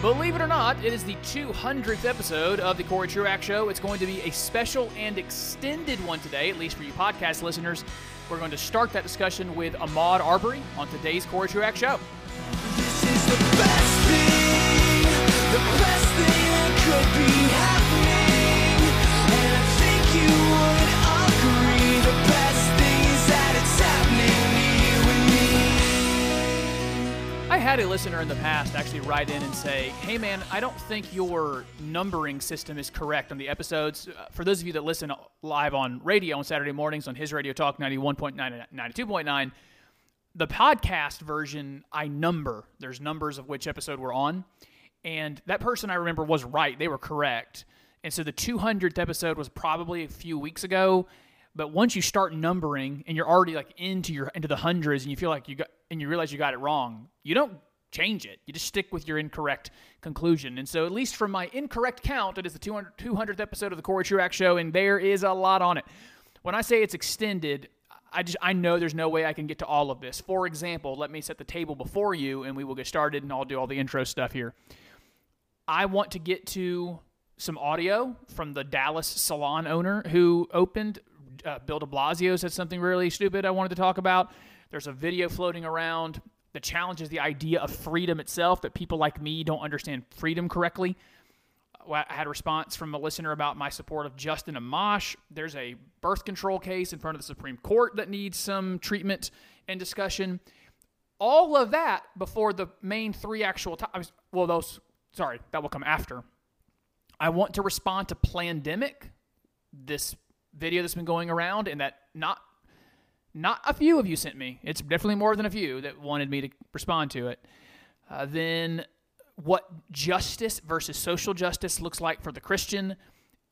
Believe it or not, it is the 200th episode of the Cory Truax Show. It's going to be a special and extended one today, at least for you podcast listeners. We're going to start that discussion with Ahmaud Arbery on today's Cory Truax Show. I had a listener in the past actually write in and say, "Hey man, I don't think your numbering system is correct on the episodes. Uh, For those of you that listen live on radio on Saturday mornings on his Radio Talk 91.9 and 92.9, the podcast version I number. There's numbers of which episode we're on, and that person I remember was right. They were correct. And so the 200th episode was probably a few weeks ago. But once you start numbering and you're already like into your into the hundreds and you feel like you got and you realize you got it wrong, you don't change it. You just stick with your incorrect conclusion. And so at least from my incorrect count, it is the 200, 200th episode of the Cory Truax show and there is a lot on it. When I say it's extended, I just I know there's no way I can get to all of this. For example, let me set the table before you and we will get started and I'll do all the intro stuff here. I want to get to some audio from the Dallas salon owner who opened. Uh, Bill de Blasio said something really stupid I wanted to talk about. There's a video floating around The challenge is the idea of freedom itself, that people like me don't understand freedom correctly. I had a response from a listener about my support of Justin Amash. There's a birth control case in front of the Supreme Court that needs some treatment and discussion all of that before the main three actual topics. Well, those, sorry, that will come after. I want to respond to Plandemic, this video that's been going around, and that not not a few of you sent me. It's definitely more than a few that wanted me to respond to it. Uh, then what justice versus social justice looks like for the Christian,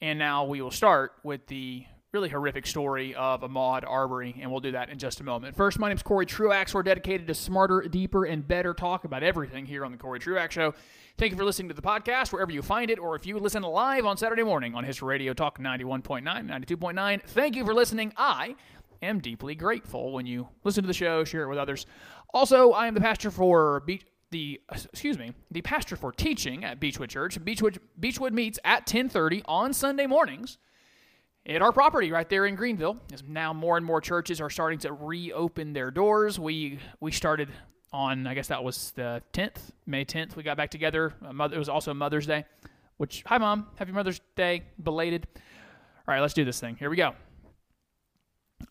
and now we will start with the really horrific story of Ahmaud Arbery, and we'll do that in just a moment. First, my name is Cory Truax. We're dedicated to smarter, deeper, and better talk about everything here on the Cory Truax Show. Thank you for listening to the podcast wherever you find it, or if you listen live on Saturday morning on His Radio Talk 91.9, 92.9. Thank you for listening. I am deeply grateful when you listen to the show, share it with others. Also, I am the pastor for Beach the excuse me the pastor for teaching at Beechwood Church. Beechwood Beechwood meets at 10:30 on Sunday mornings at our property right there in Greenville. As now more and more churches are starting to reopen their doors. We we started on I guess that was the 10th, May 10th. We got back together. Mother, it was also Mother's Day. Which hi mom, happy Mother's Day belated. All right, let's do this thing. Here we go.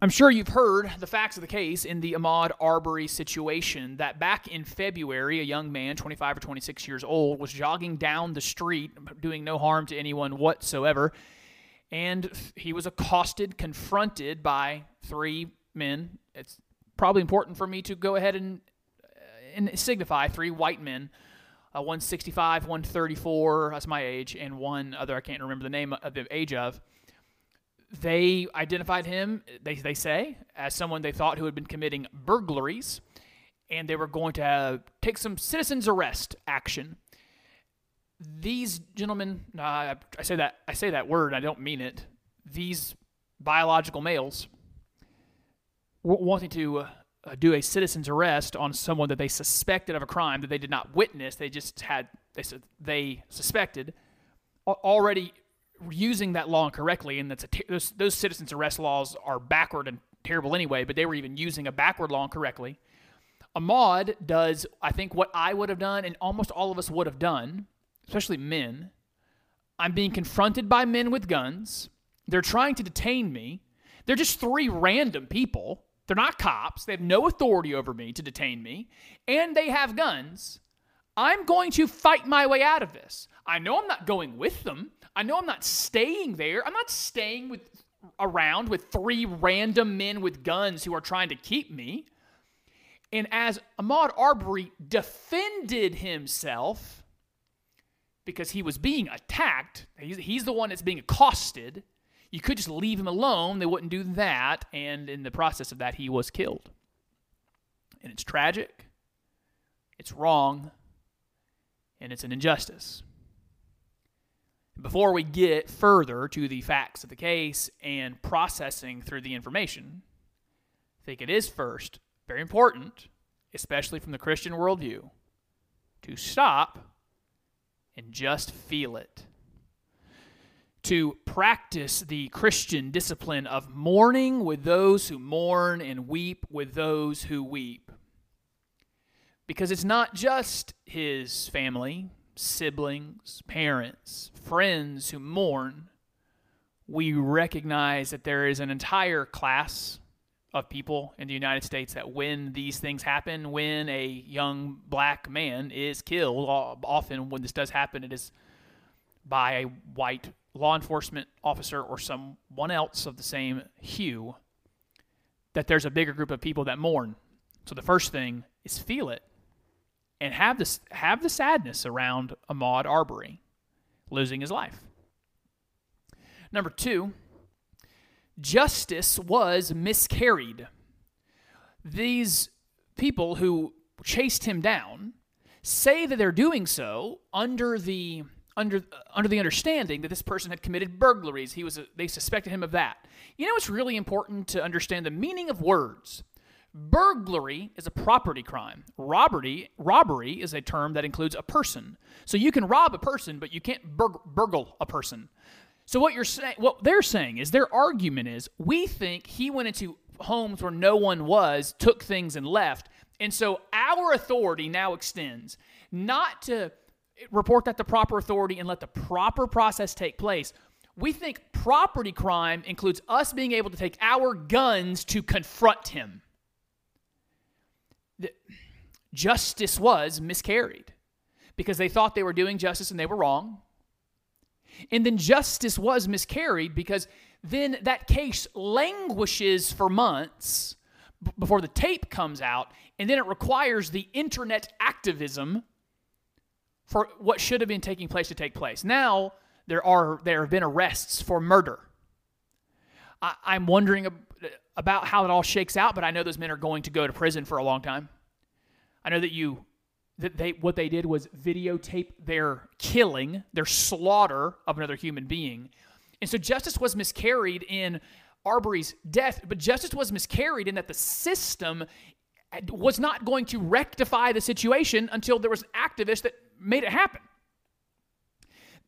I'm sure you've heard the facts of the case in the Ahmaud Arbery situation that back in February, a young man, 25 or 26 years old, was jogging down the street, doing no harm to anyone whatsoever, and he was accosted, confronted by three men. It's probably important for me to go ahead and, and signify three white men. Uh, one 65, one 34, that's my age, and one other I can't remember the name of the age of they identified him, they, they say, as someone they thought who had been committing burglaries, and they were going to uh, take some citizens arrest action. These gentlemen, uh, I say that I say that word, I don't mean it. These biological males w- wanting to uh, uh, do a citizen's arrest on someone that they suspected of a crime that they did not witness. They just had they said they suspected already using that law incorrectly, and that's a ter- those, those citizens arrest laws are backward and terrible anyway. But they were even using a backward law incorrectly. Ahmaud does, I think, what I would have done, and almost all of us would have done, especially men. I'm being confronted by men with guns. They're trying to detain me. They're just three random people. They're not cops. They have no authority over me to detain me, and they have guns. I'm going to fight my way out of this. I know I'm not going with them. I know I'm not staying there. I'm not staying with around with three random men with guns who are trying to keep me. And as Ahmaud Arbery defended himself because he was being attacked, he's, he's the one that's being accosted. You could just leave him alone. They wouldn't do that. And in the process of that, he was killed. And it's tragic, it's wrong, and it's an injustice. Before we get further to the facts of the case and processing through the information, I think it is first very important, especially from the Christian worldview, to stop and just feel it. To practice the Christian discipline of mourning with those who mourn and weep with those who weep. Because it's not just his family, siblings, parents, friends who mourn. We recognize that there is an entire class of people in the United States that when these things happen, when a young black man is killed, often when this does happen, it is by a white law enforcement officer or someone else of the same hue, that there's a bigger group of people that mourn. So the first thing is feel it and have this have the sadness around Ahmaud Arbery losing his life. Number two, justice was miscarried. These people who chased him down say that they're doing so under the under under the understanding that this person had committed burglaries. He was a, they suspected him of that. You know it's really important to understand the meaning of words. Burglary is a property crime. Robbery robbery is a term that includes a person. So you can rob a person, but you can't bur- burgle a person. So what you're saying, what they're saying is their argument is we think he went into homes where no one was, took things and left, and so our authority now extends not to report that to proper authority and let the proper process take place. We think property crime includes us being able to take our guns to confront him. The, justice was miscarried because they thought they were doing justice and they were wrong. And then justice was miscarried because then that case languishes for months b- before the tape comes out, and then it requires the internet activism for what should have been taking place to take place. Now there are there have been arrests for murder. I, I'm wondering about how it all shakes out, but I know those men are going to go to prison for a long time. I know that you that they what they did was videotape their killing, their slaughter of another human being. And so justice was miscarried in Arbery's death, but justice was miscarried in that the system was not going to rectify the situation until there was an activist that made it happen.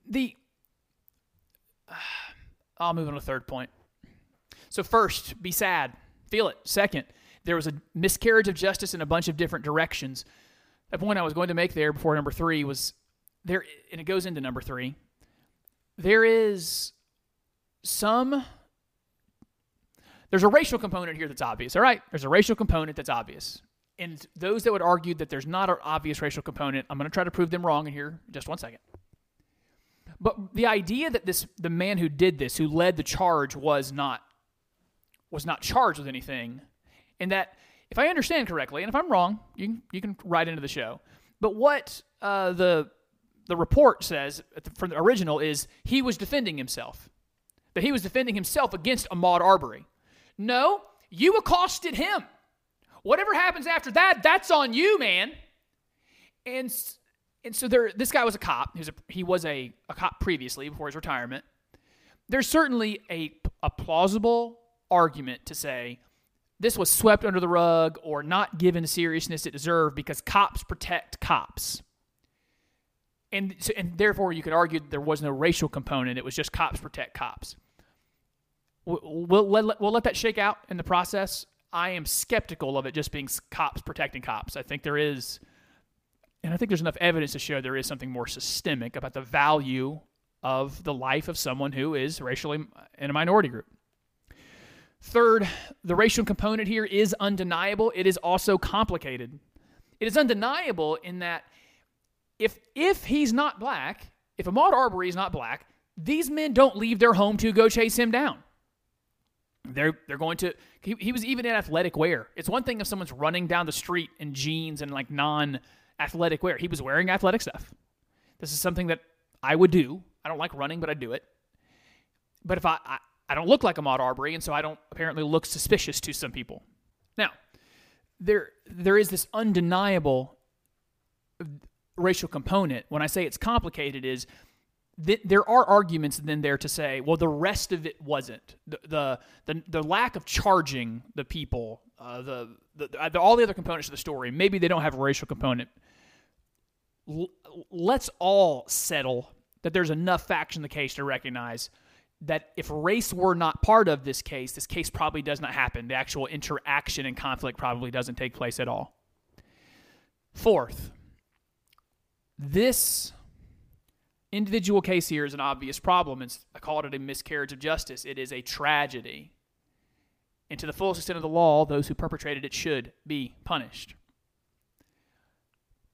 The I'll move on to the third point. So first, be sad. Feel it. Second, there was a miscarriage of justice in a bunch of different directions the point I was going to make there before number three was there, and it goes into number three. There is some. There's a racial component here that's obvious. All right, there's a racial component that's obvious. And those that would argue that there's not an obvious racial component, I'm going to try to prove them wrong in here just one second. But the idea that this the man who did this, who led the charge, was not was not charged with anything, and that if I understand correctly, and if I'm wrong, you can, you can write into the show. But what uh, the the report says from the original is he was defending himself, that he was defending himself against Ahmaud Arbery. No, you accosted him. Whatever happens after that, that's on you, man. And and so there, this guy was a cop. He was a, he was a, a cop previously before his retirement. There's certainly a, a plausible argument to say this was swept under the rug or not given the seriousness it deserved because cops protect cops. And, and therefore, you could argue there was no racial component. It was just cops protect cops. We'll, we'll, let, we'll let that shake out in the process. I am skeptical of it just being cops protecting cops. I think there is, and I think there's enough evidence to show there is something more systemic about the value of the life of someone who is racially in a minority group. Third, the racial component here is undeniable. It is also complicated. It is undeniable in that if if he's not black, if Ahmaud Arbery is not black, these men don't leave their home to go chase him down. They're they're going to. He, he was even in athletic wear. It's one thing if someone's running down the street in jeans and like non-athletic wear. He was wearing athletic stuff. This is something that I would do. I don't like running, but I do it. But if I, I I don't look like Ahmaud Arbery, and so I don't apparently look suspicious to some people. Now, there there is this undeniable racial component. When I say it's complicated, is there are arguments then there to say, well, the rest of it wasn't the the the, the lack of charging the people, uh, the, the, the all the other components of the story. Maybe they don't have a racial component. l- let's all settle that there's enough facts in the case to recognize that if race were not part of this case, this case probably does not happen. The actual interaction and conflict probably doesn't take place at all. Fourth, this individual case here is an obvious problem. It's, I called it a miscarriage of justice. It is a tragedy. And to the fullest extent of the law, those who perpetrated it should be punished.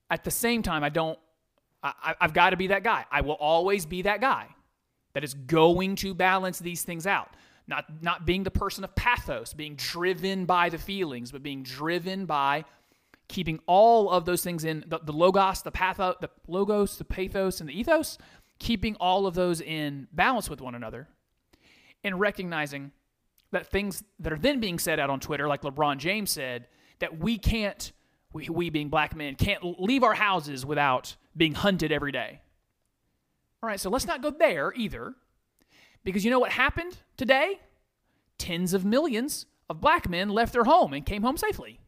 At the same time, I don't, I, I've got to be that guy. I will always be that guy that is going to balance these things out. Not, not being the person of pathos, being driven by the feelings, but being driven by keeping all of those things in the, the logos, the patho, the logos, the pathos, and the ethos, keeping all of those in balance with one another, and recognizing that things that are then being said out on Twitter, like LeBron James said, that we can't, we, we being black men, can't leave our houses without being hunted every day. All right, so let's not go there either, because you know what happened today? Tens of millions of black men left their home and came home safely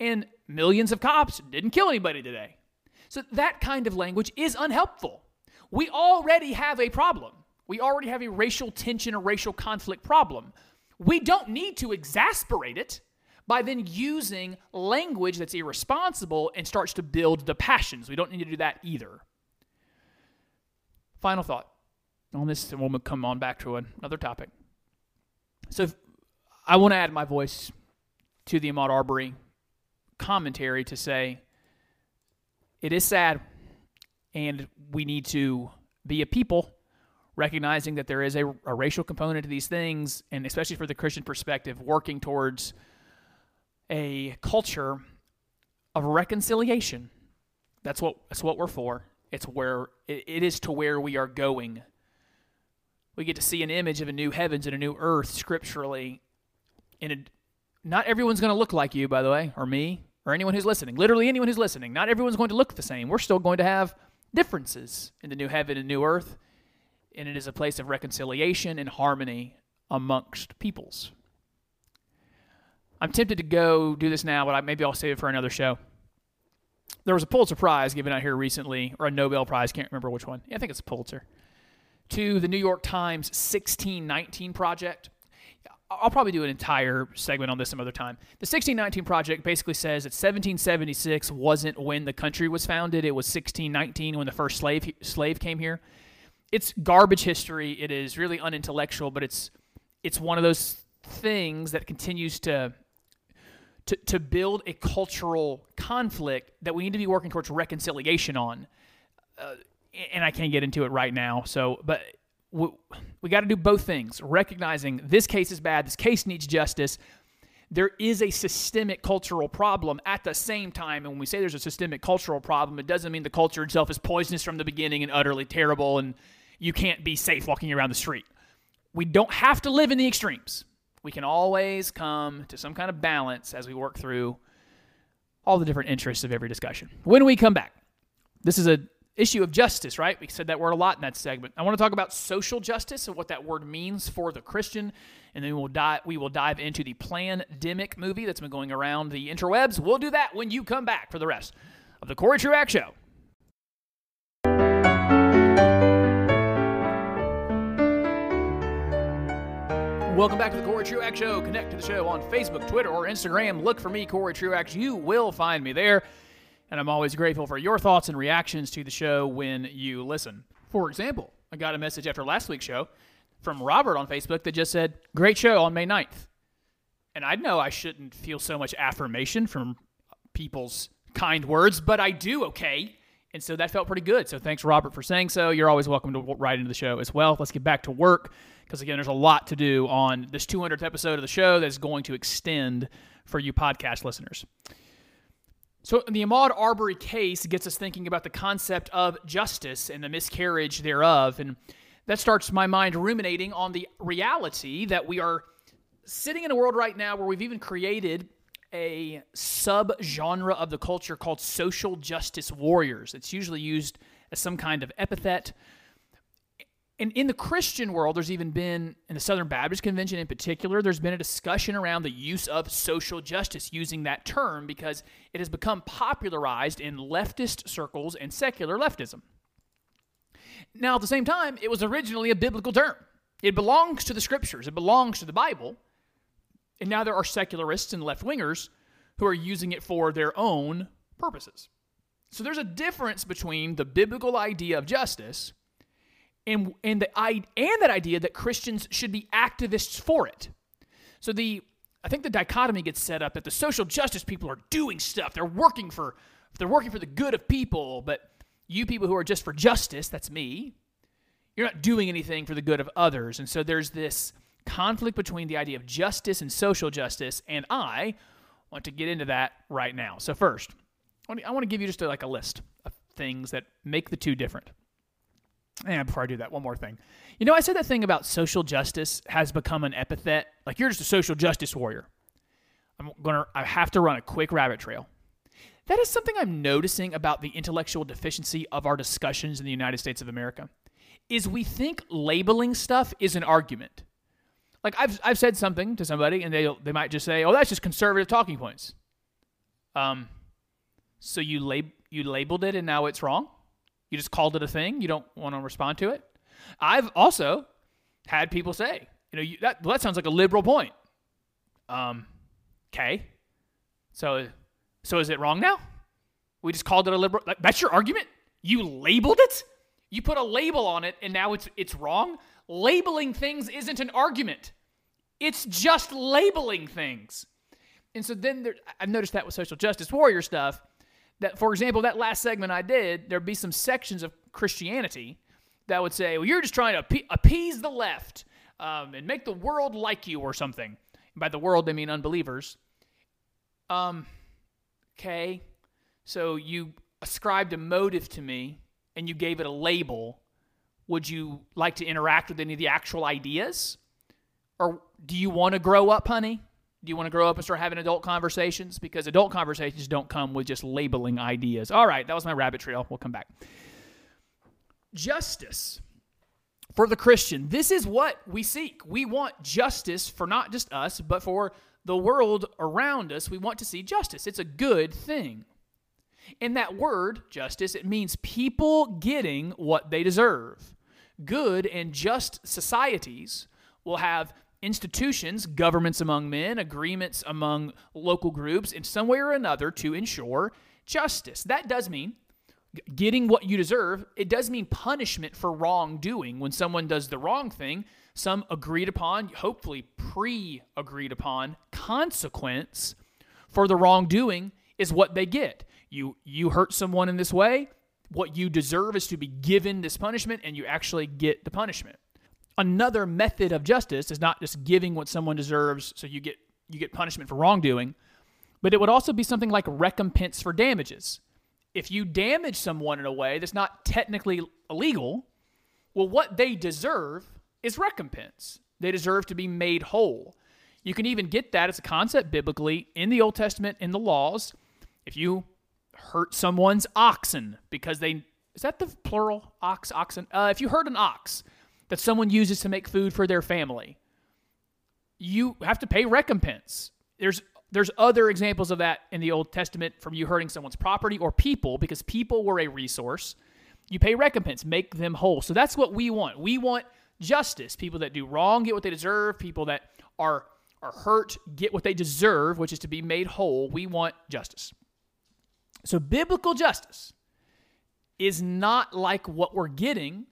and millions of cops didn't kill anybody today. So that kind of language is unhelpful. We already have a problem. We already have a racial tension or racial conflict problem. We don't need to exasperate it by then using language that's irresponsible and starts to build the passions. We don't need to do that either. Final thought on this, and we'll come on back to another topic. So I want to add my voice to the Ahmaud Arbery commentary to say it is sad and we need to be a people recognizing that there is a, a, racial component to these things and especially for the christian perspective working towards a culture of reconciliation that's what that's what we're for it's where it, is to where we are going we get to see an image of a new heavens and a new earth scripturally in a, not everyone's going to look like you by the way or me or anyone who's listening, literally anyone who's listening, not everyone's going to look the same. We're still going to have differences in the new heaven and new earth, and it is a place of reconciliation and harmony amongst peoples. I'm tempted to go do this now, but I, maybe I'll save it for another show. There was a Pulitzer Prize given out here recently, or a Nobel Prize, can't remember which one. Yeah, I think it's a Pulitzer, to the New York Times 1619 Project. I'll probably do an entire segment on this some other time. The 1619 Project basically says that 1776 wasn't when the country was founded, it was 1619 when the first slave slave came here. It's garbage history. It is really unintellectual, but it's it's one of those things that continues to to, to build a cultural conflict that we need to be working towards reconciliation on. Uh, and I can't get into it right now. So, but we, we got to do both things recognizing this case is bad, this case needs justice. There is a systemic cultural problem at the same time. And when we say there's a systemic cultural problem, it doesn't mean the culture itself is poisonous from the beginning and utterly terrible and you can't be safe walking around the street. We don't have to live in the extremes. We can always come to some kind of balance as we work through all the different interests of every discussion. When we come back, this is a issue of justice, right? We said that word a lot in that segment. I want to talk about social justice and what that word means for the Christian, and then we'll dive, we will dive into the Plandemic movie that's been going around the interwebs. We'll do that when you come back for the rest of the Cory Truax Show. Welcome back to the Cory Truax Show. Connect to the show on Facebook, Twitter, or Instagram. Look for me, Cory Truax. You will find me there and I'm always grateful for your thoughts and reactions to the show when you listen. For example, I got a message after last week's show from Robert on Facebook that just said, Great show on May 9th. And I know I shouldn't feel so much affirmation from people's kind words, but I do, okay? And so that felt pretty good. So thanks, Robert, for saying so. You're always welcome to write into the show as well. Let's get back to work because, again, there's a lot to do on this 200th episode of the show that's going to extend for you podcast listeners. So the Ahmaud Arbery case gets us thinking about the concept of justice and the miscarriage thereof. And that starts my mind ruminating on the reality that we are sitting in a world right now where we've even created a sub-genre of the culture called social justice warriors. It's usually used as some kind of epithet. And in the Christian world, there's even been, in the Southern Baptist Convention in particular, there's been a discussion around the use of social justice, using that term because it has become popularized in leftist circles and secular leftism. Now, at the same time, it was originally a biblical term. It belongs to the scriptures, it belongs to the Bible. And now there are secularists and left wingers who are using it for their own purposes. So there's a difference between the biblical idea of justice and, and, the, and that idea that Christians should be activists for it. So the I think the dichotomy gets set up that the social justice people are doing stuff. They're working for they're working for the good of people, but you people who are just for justice, that's me, you're not doing anything for the good of others. And so there's this conflict between the idea of justice and social justice, and I want to get into that right now. So first, I want to give you just a, like a list of things that make the two different. And before I do that, one more thing. You know, I said that thing about social justice has become an epithet. Like you're just a social justice warrior. I'm gonna. I have to run a quick rabbit trail. That is something I'm noticing about the intellectual deficiency of our discussions in the United States of America is we think labeling stuff is an argument. Like I've I've said something to somebody and they they might just say, "Oh, that's just conservative talking points." Um so you lab- you labeled it and now it's wrong? You just called it a thing? You don't want to respond to it? I've also had people say, you know, you, that that sounds like a liberal point. Um okay. So so is it wrong now? We just called it a liberal like, that's your argument? You labeled it? You put a label on it and now it's it's wrong. Labeling things isn't an argument. It's just labeling things. And so then there, I've noticed that with social justice warrior stuff. That, for example, that last segment I did, there'd be some sections of Christianity that would say, well, you're just trying to appease the left um, and make the world like you or something. And by the world, they mean unbelievers. Um, okay. So you ascribed a motive to me and you gave it a label, would you like to interact with any of the actual ideas? Or do you want to grow up, honey? Do you want to grow up and start having adult conversations? Because adult conversations don't come with just labeling ideas. All right, that was my rabbit trail. We'll come back. Justice for the Christian. This is what we seek. We want justice for not just us, but for the world around us. We want to see justice. It's a good thing. In that word, justice, it means people getting what they deserve. Good and just societies will have institutions, governments among men, agreements among local groups in some way or another to ensure justice. That does mean getting what you deserve. It does mean punishment for wrongdoing. When someone does the wrong thing, some agreed upon, hopefully pre agreed upon consequence for the wrongdoing is what they get. You you hurt someone in this way, what you deserve is to be given this punishment and you actually get the punishment. Another method of justice is not just giving what someone deserves so you get you get punishment for wrongdoing, but it would also be something like recompense for damages. If you damage someone in a way that's not technically illegal, well what they deserve is recompense. They deserve to be made whole. You can even get that as a concept biblically in the Old Testament in the laws. If you hurt someone's oxen because they is that the plural ox oxen uh, if you hurt an ox that someone uses to make food for their family. You have to pay recompense. There's there's other examples of that in the old testament from you hurting someone's property or people because people were a resource. You pay recompense make them whole. So that's what we want. We want justice. People that do wrong get what they deserve. People that are are hurt get what they deserve which is to be made whole. We want justice. So, biblical justice is not like what we're getting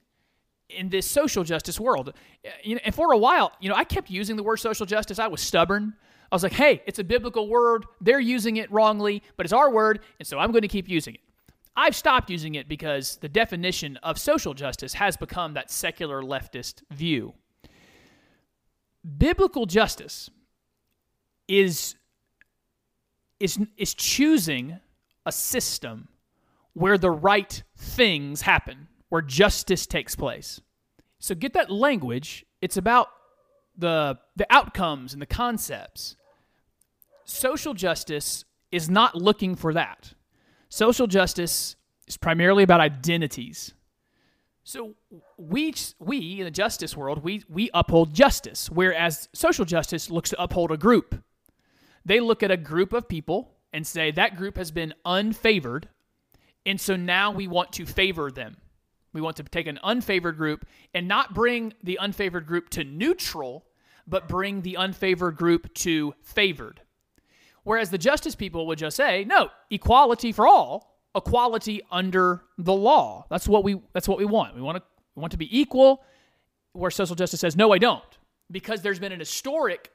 in this social justice world. Uh, know, and for a while, you know, I kept using the word social justice. I was stubborn. I was like, hey, it's a biblical word. They're using it wrongly, but it's our word, and so I'm going to keep using it. I've stopped using it because the definition of social justice has become that secular leftist view. Biblical justice is is is choosing a system where the right things happen, where justice takes place. So get that language. It's about the the outcomes and the concepts. Social justice is not looking for that. Social justice is primarily about identities. So we we in the justice world we we uphold justice, whereas social justice looks to uphold a group. They look at a group of people and say that group has been unfavored, and so now we want to favor them. We want to take an unfavored group and not bring the unfavored group to neutral, but bring the unfavored group to favored. Whereas the justice people would just say, no, equality for all, equality under the law. That's what we that's what we want. We want to we want to be equal. Where social justice says, no, I don't, because there's been an historic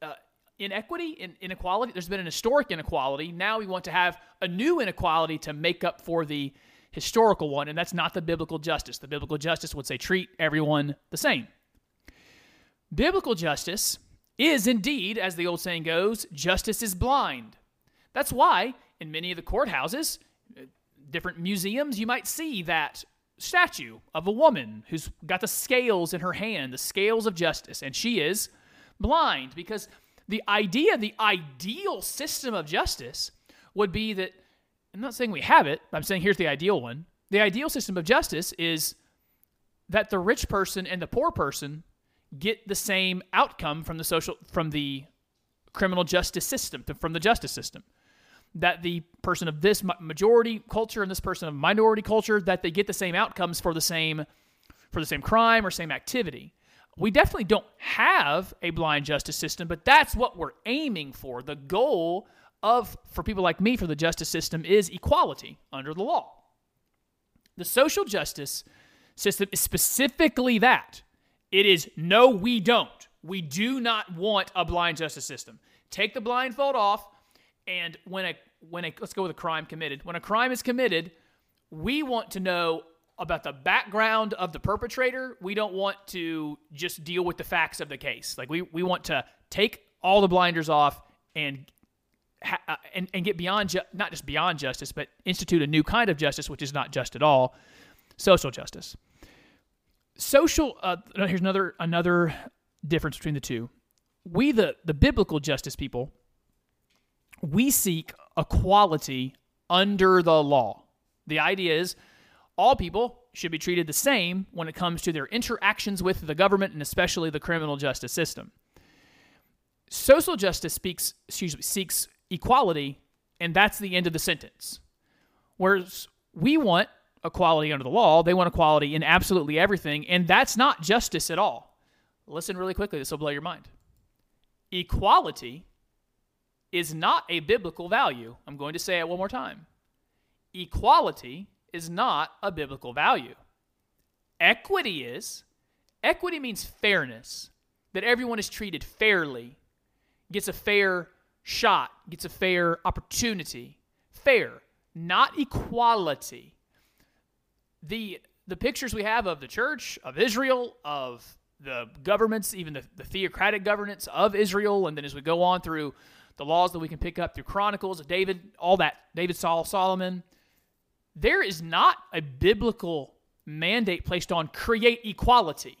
uh, inequity, in, inequality. There's been an historic inequality. Now we want to have a new inequality to make up for the historical one, and that's not the biblical justice. The biblical justice would say treat everyone the same. Biblical justice is indeed, as the old saying goes, justice is blind. That's why in many of the courthouses, different museums, you might see that statue of a woman who's got the scales in her hand, the scales of justice, and she is blind because the idea, the ideal system of justice would be that I'm not saying we have it, I'm saying here's the ideal one. The ideal system of justice is that the rich person and the poor person get the same outcome from the social from the criminal justice system, from the justice system. That the person of this majority culture and this person of minority culture that they get the same outcomes for the same for the same crime or same activity. We definitely don't have a blind justice system, but that's what we're aiming for. The goal of for people like me for the justice system is equality under the law. The social justice system is specifically that. It is no, we don't. We do not want a blind justice system. Take the blindfold off, and when a when a let's go with a crime committed. When a crime is committed, we want to know about the background of the perpetrator. We don't want to just deal with the facts of the case. Like we we want to take all the blinders off and uh, and, and get beyond ju- not just beyond justice, but institute a new kind of justice, which is not just at all social justice. Social. Uh, here's another another difference between the two. We the the biblical justice people. We seek equality under the law. The idea is all people should be treated the same when it comes to their interactions with the government and especially the criminal justice system. Social justice speaks, excuse me, seeks equality, and that's the end of the sentence. Whereas we want equality under the law, they want equality in absolutely everything, and that's not justice at all. Listen really quickly, this will blow your mind. Equality is not a biblical value. I'm going to say it one more time. Equality is not a biblical value. Equity is. Equity means fairness, that everyone is treated fairly, gets a fair shot, gets a fair opportunity. Fair, not equality. The the pictures we have of the church, of Israel, of the governments, even the, the theocratic governance of Israel, and then as we go on through the laws that we can pick up through Chronicles of David, all that, David, Saul, Solomon, there is not a biblical mandate placed on create equality.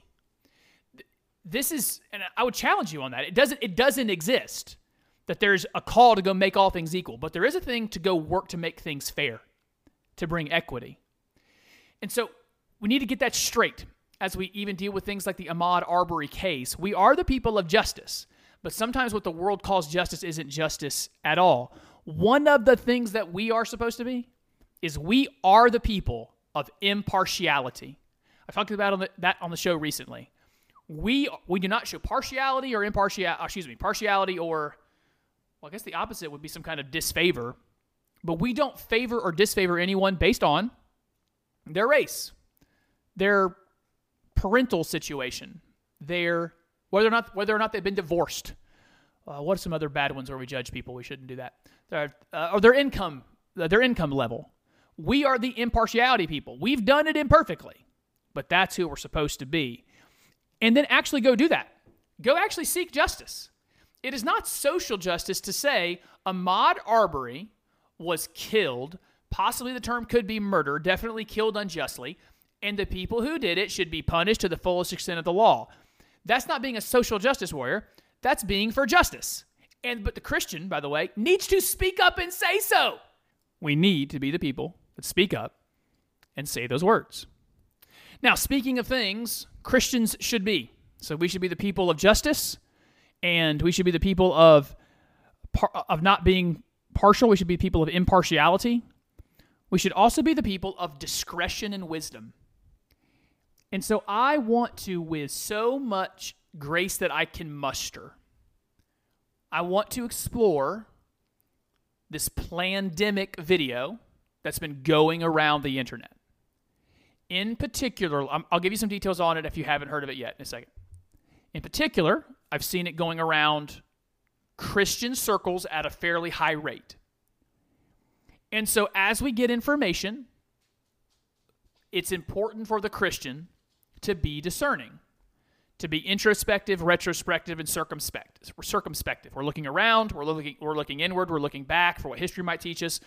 This is, and I would challenge you on that. It doesn't, it doesn't exist that there's a call to go make all things equal, but there is a thing to go work to make things fair, to bring equity. And so we need to get that straight as we even deal with things like the Ahmaud Arbery case. We are the people of justice, but sometimes what the world calls justice isn't justice at all. One of the things that we are supposed to be is we are the people of impartiality. I talked about on the, that on the show recently. We we do not show partiality or impartiality. Uh, excuse me, partiality or well, I guess the opposite would be some kind of disfavor. But we don't favor or disfavor anyone based on their race, their parental situation, their whether or not whether or not they've been divorced. Uh, what are some other bad ones where we judge people? We shouldn't do that. Uh, or their income, uh, their income level. We are the impartiality people. We've done it imperfectly, but that's who we're supposed to be. And then actually go do that. Go actually seek justice. It is not social justice to say Ahmaud Arbery was killed. Possibly the term could be murder, definitely killed unjustly, and the people who did it should be punished to the fullest extent of the law. That's not being a social justice warrior. That's being for justice. And but the Christian, by the way, needs to speak up and say so. We need to be the people that speak up and say those words. Now, speaking of things Christians should be. So we should be the people of justice, and we should be the people of of not being partial. We should be people of impartiality. We should also be the people of discretion and wisdom. And so I want to, with so much grace that I can muster, I want to explore this Plandemic video that's been going around the internet. In particular, I'll give you some details on it if you haven't heard of it yet in a second. In particular, I've seen it going around Christian circles at a fairly high rate. And so, as we get information, it's important for the Christian to be discerning, to be introspective, retrospective, and circumspect. We're circumspective. We're looking around, we're looking, we're looking inward, we're looking back for what history might teach us.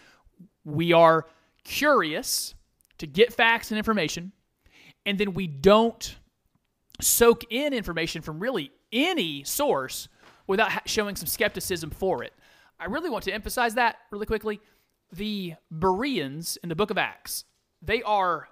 We are curious to get facts and information, and then we don't soak in information from really any source without showing some skepticism for it. I really want to emphasize that really quickly. The Bereans in the book of Acts, they are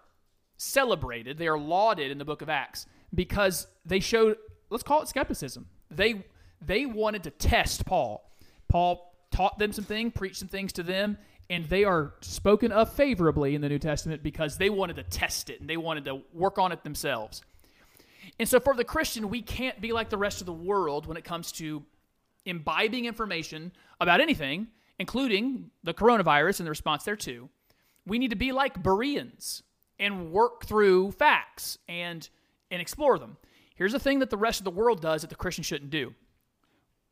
celebrated, they are lauded in the book of Acts because they showed, let's call it skepticism. They they wanted to test Paul. Paul taught them some things, preached some things to them, and they are spoken of favorably in the New Testament because they wanted to test it and they wanted to work on it themselves. And so, for the Christian, we can't be like the rest of the world when it comes to imbibing information about anything, including the coronavirus and the response thereto. We need to be like Bereans and work through facts and and explore them. Here's the thing that the rest of the world does that the Christian shouldn't do.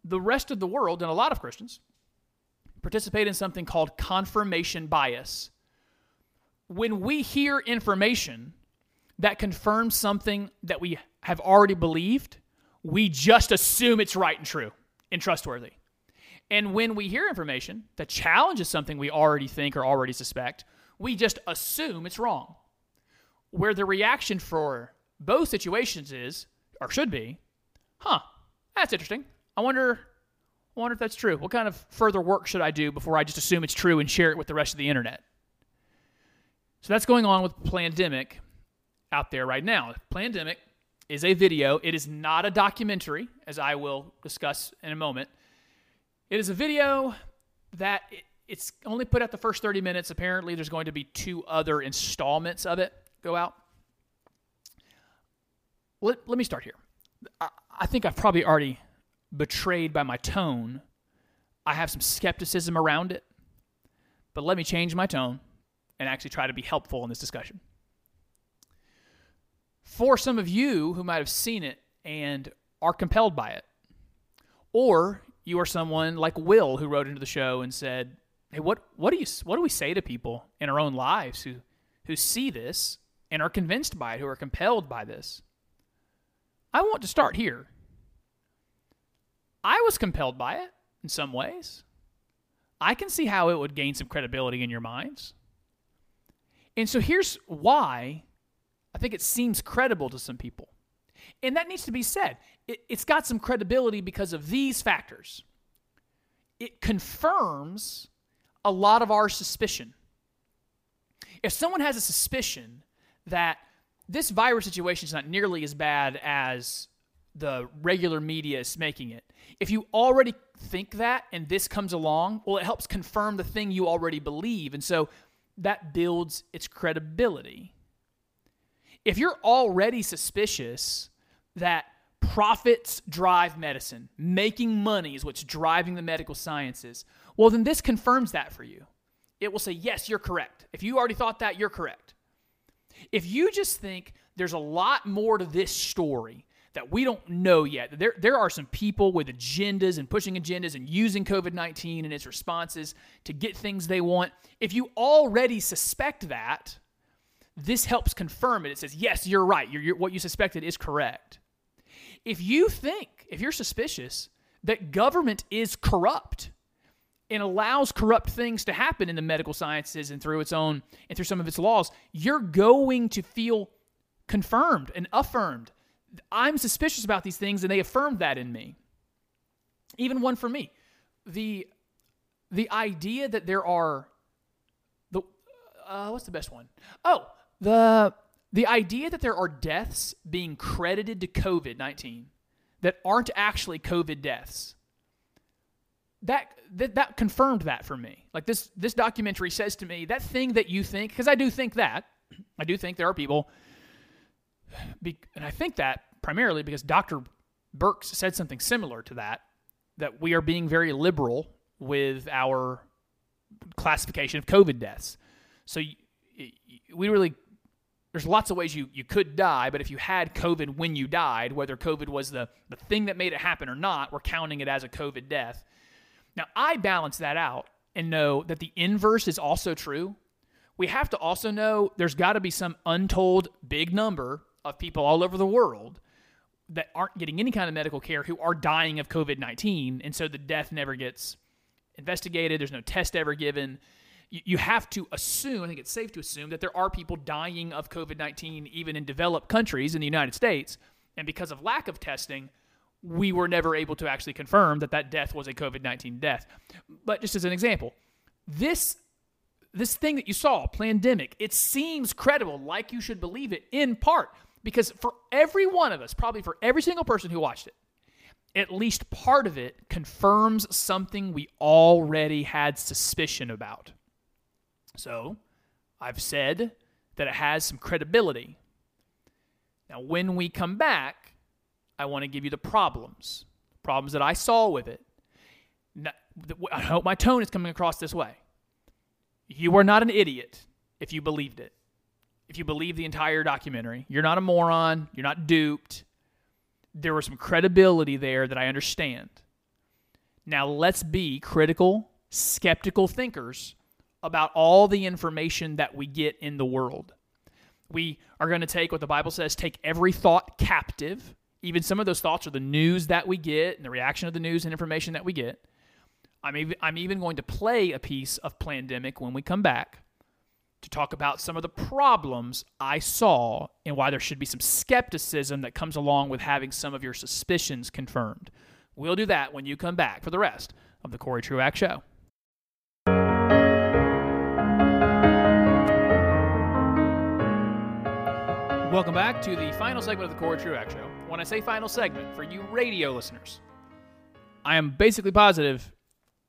The rest of the world, and a lot of Christians, participate in something called confirmation bias. When we hear information that confirms something that we have already believed, we just assume it's right and true and trustworthy. And when we hear information that challenges something we already think or already suspect, we just assume it's wrong. Where the reaction for both situations is, or should be, huh, that's interesting. I wonder I wonder if that's true. What kind of further work should I do before I just assume it's true and share it with the rest of the internet? So that's going on with Plandemic out there right now. Plandemic is a video. It is not a documentary, as I will discuss in a moment. It is a video that it, it's only put out the first 30 minutes. Apparently, there's going to be two other installments of it go out. Let, let me start here. I, I think I've probably already betrayed by my tone. I have some skepticism around it, but let me change my tone and actually try to be helpful in this discussion. For some of you who might have seen it and are compelled by it, or you are someone like Will who wrote into the show and said, "Hey, what what do you what do we say to people in our own lives who who see this and are convinced by it, who are compelled by this?" I want to start here. I was compelled by it in some ways. I can see how it would gain some credibility in your minds. And so here's why I think it seems credible to some people. And that needs to be said. It, has got some credibility because of these factors. It confirms a lot of our suspicion. If someone has a suspicion that this virus situation is not nearly as bad as the regular media is making it, if you already think that and this comes along, well, it helps confirm the thing you already believe. And so that builds its credibility. If you're already suspicious that profits drive medicine, making money is what's driving the medical sciences, well, then this confirms that for you. It will say, yes, you're correct. If you already thought that, you're correct. If you just think there's a lot more to this story that we don't know yet, there, there are some people with agendas and pushing agendas and using COVID 19 and its responses to get things they want. If you already suspect that, this helps confirm it. It says, yes, you're right. You're, you're, what you suspected is correct. If you think, if you're suspicious that government is corrupt and allows corrupt things to happen in the medical sciences and through its own and through some of its laws, you're going to feel confirmed and affirmed. I'm suspicious about these things, and they affirmed that in me. Even one for me. The the idea that there are the uh, what's the best one? Oh, the the idea that there are deaths being credited to COVID 19 that aren't actually COVID deaths, that, that, that confirmed that for me. Like this, this documentary says to me that thing that you think, because I do think that, I do think there are people, be, and I think that primarily because Dr. Birx said something similar to that, that we are being very liberal with our classification of COVID deaths. So we really there's lots of ways you, you could die, but if you had COVID when you died, whether COVID was the, the thing that made it happen or not, we're counting it as a COVID death. Now, I balance that out and know that the inverse is also true. We have to also know there's got to be some untold big number of people all over the world that aren't getting any kind of medical care who are dying of COVID 19. And so the death never gets investigated, there's no test ever given you have to assume, I think it's safe to assume, that there are people dying of COVID 19 even in developed countries in the United States. And because of lack of testing, we were never able to actually confirm that that death was a COVID 19 death. But just as an example, this. This thing that you saw, Plandemic, it seems credible, like you should believe it, in part because for every one of us, probably for every single person who watched it, at least part of it confirms something we already had suspicion about. So I've said that it has some credibility. Now, when we come back, I want to give you the problems, problems that I saw with it. Now, I hope my tone is coming across this way. You are not an idiot if you believed it. If you believe the entire documentary, you're not a moron, you're not duped. There was some credibility there that I understand. Now, let's be critical, skeptical thinkers about all the information that we get in the world. We are going to take what the Bible says, take every thought captive. Even some of those thoughts are the news that we get and the reaction of the news and information that we get. I'm even, I'm even going to play a piece of Plandemic when we come back to talk about some of the problems I saw and why there should be some skepticism that comes along with having some of your suspicions confirmed. We'll do that when you come back for the rest of the Cory Truax Show. Welcome back to the final segment of the Cory Truax Show. When I say final segment, for you radio listeners, I am basically positive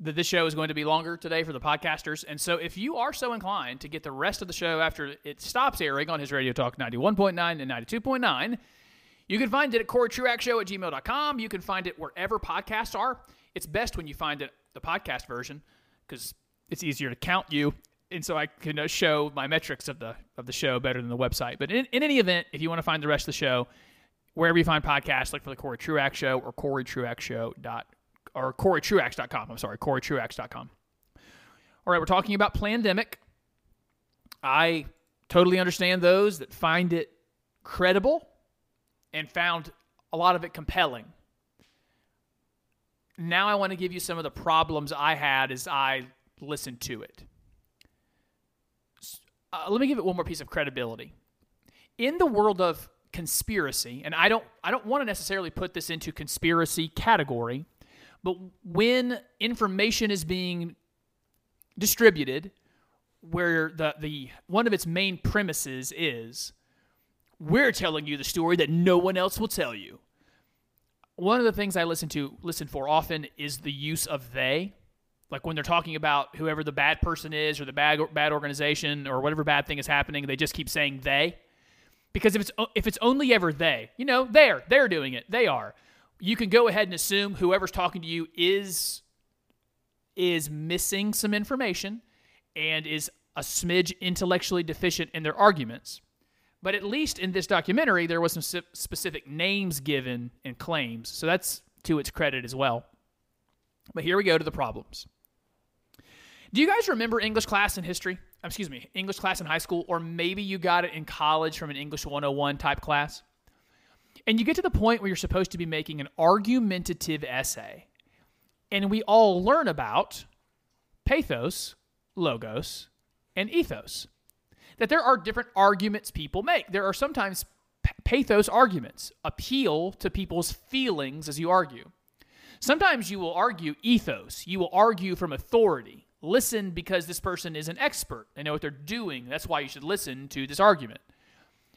that this show is going to be longer today for the podcasters. And so if you are so inclined to get the rest of the show after it stops airing on his Radio Talk 91.9 and 92.9, you can find it at CoryTruaxShow at gmail.com. You can find it wherever podcasts are. It's best when you find it the podcast version because it's easier to count you and so I can uh, show my metrics of the of the show better than the website. But in, in any event, if you want to find the rest of the show, wherever you find podcasts, look for the Cory Truax Show or Cory Truax Show dot or CoryTruax.com. I'm sorry, CoryTruax.com. All right, we're talking about Plandemic. I totally understand those that find it credible and found a lot of it compelling. Now I want to give you some of the problems I had as I listened to it uh, let me give it one more piece of credibility. In the world of conspiracy, and I don't I don't want to necessarily put this into conspiracy category, but when information is being distributed where the the one of its main premises is we're telling you the story that no one else will tell you. One of the things I listen to listen for often is the use of they like when they're talking about whoever the bad person is or the bad bad organization or whatever bad thing is happening, they just keep saying they. Because if it's if it's only ever they, you know, they're they're doing it. They are. You can go ahead and assume whoever's talking to you is is missing some information and is a smidge intellectually deficient in their arguments. But at least in this documentary, there was some specific names given and claims. So that's to its credit as well. But here we go to the problems. Do you guys remember English class in history? Um, excuse me, English class in high school, or maybe you got it in college from an English 101 type class? And you get to the point where you're supposed to be making an argumentative essay. And we all learn about pathos, logos, and ethos. That there are different arguments people make. There are sometimes pathos arguments, appeal to people's feelings as you argue. Sometimes you will argue ethos, you will argue from authority listen because this person is an expert. They know what they're doing. That's why you should listen to this argument.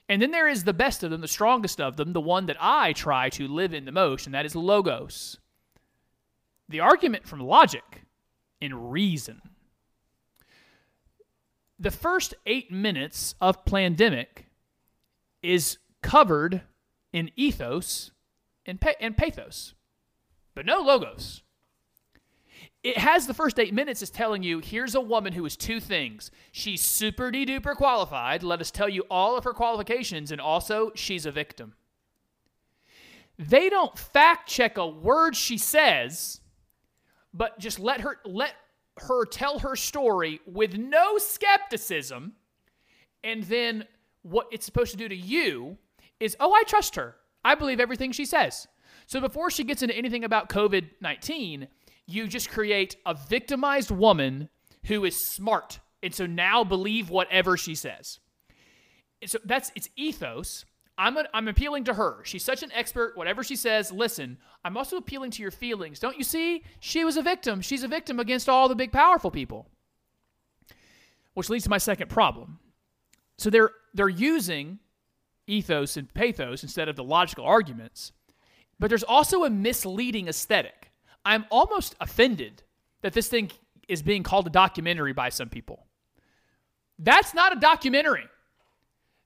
And then there is the best of them, the strongest of them, the one that I try to live in the most, and that is logos. The argument from logic and reason. The first eight minutes of Plandemic is covered in ethos and, pa- and pathos, but no logos. It has the first eight minutes is telling you here's a woman who is two things. She's super duper qualified. Let us tell you all of her qualifications, and also she's a victim. They don't fact check a word she says, but just let her let her tell her story with no skepticism, and then what it's supposed to do to you is, oh, I trust her. I believe everything she says. So before she gets into anything about COVID 19, you just create a victimized woman who is smart. And so now believe whatever she says. And so that's it's ethos. I'm, a, I'm appealing to her. She's such an expert. Whatever she says, listen. I'm also appealing to your feelings. Don't you see? She was a victim. She's a victim against all the big, powerful people. Which leads to my second problem. So they're they're using ethos and pathos instead of the logical arguments. But there's also a misleading aesthetic. I'm almost offended that this thing is being called a documentary by some people. That's not a documentary.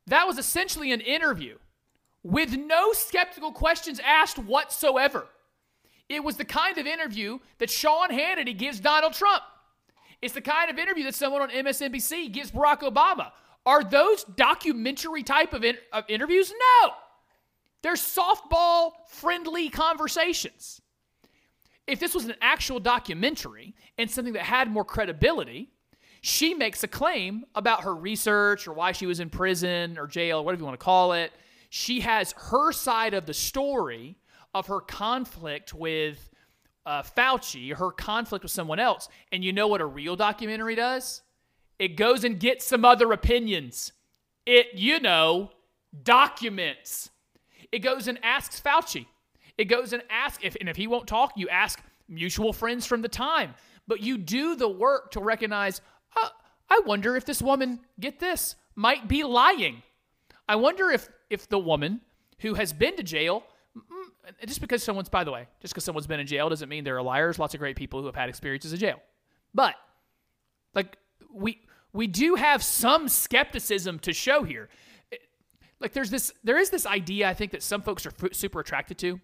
That was essentially an interview with no skeptical questions asked whatsoever. It was the kind of interview that Sean Hannity gives Donald Trump. It's the kind of interview that someone on MSNBC gives Barack Obama. Are those documentary type of, in, of interviews? No. They're softball friendly conversations. If this was an actual documentary and something that had more credibility, she makes a claim about her research or why she was in prison or jail or whatever you want to call it. She has her side of the story of her conflict with uh, Fauci, her conflict with someone else. And you know what a real documentary does? It goes and gets some other opinions. It, you know, documents. It goes and asks Fauci. It goes and asks, if, and if he won't talk, you ask mutual friends from the time. But you do the work to recognize, uh, I wonder if this woman, get this, might be lying. I wonder if, if the woman who has been to jail, mm, just because someone's, by the way, just because someone's been in jail doesn't mean they're liars. Lots of great people who have had experiences in jail. But, like, we, we do have some skepticism to show here. Like there's this there is this idea I think that some folks are super attracted to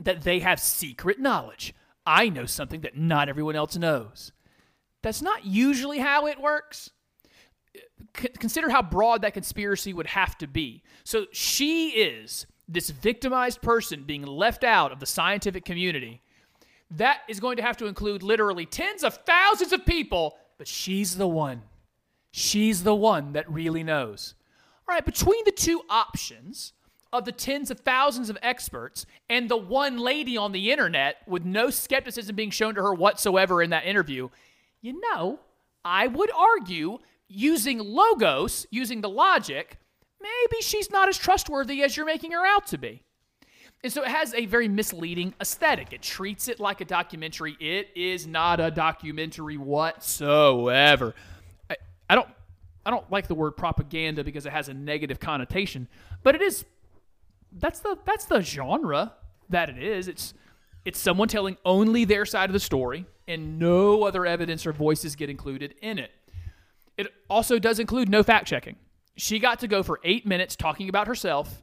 that they have secret knowledge. I know something that not everyone else knows. That's not usually how it works. C- consider how broad that conspiracy would have to be. So she is this victimized person being left out of the scientific community. That is going to have to include literally tens of thousands of people but she's the one. She's the one that really knows. All right, between the two options of the tens of thousands of experts and the one lady on the internet with no skepticism being shown to her whatsoever in that interview, you know, I would argue using logos, using the logic, maybe she's not as trustworthy as you're making her out to be. And so it has a very misleading aesthetic. It treats it like a documentary. It is not a documentary whatsoever. I, I don't I don't like the word propaganda because it has a negative connotation, but it is that's the that's the genre that it is. It's it's someone telling only their side of the story and no other evidence or voices get included in it. It also does include no fact checking. She got to go for 8 minutes talking about herself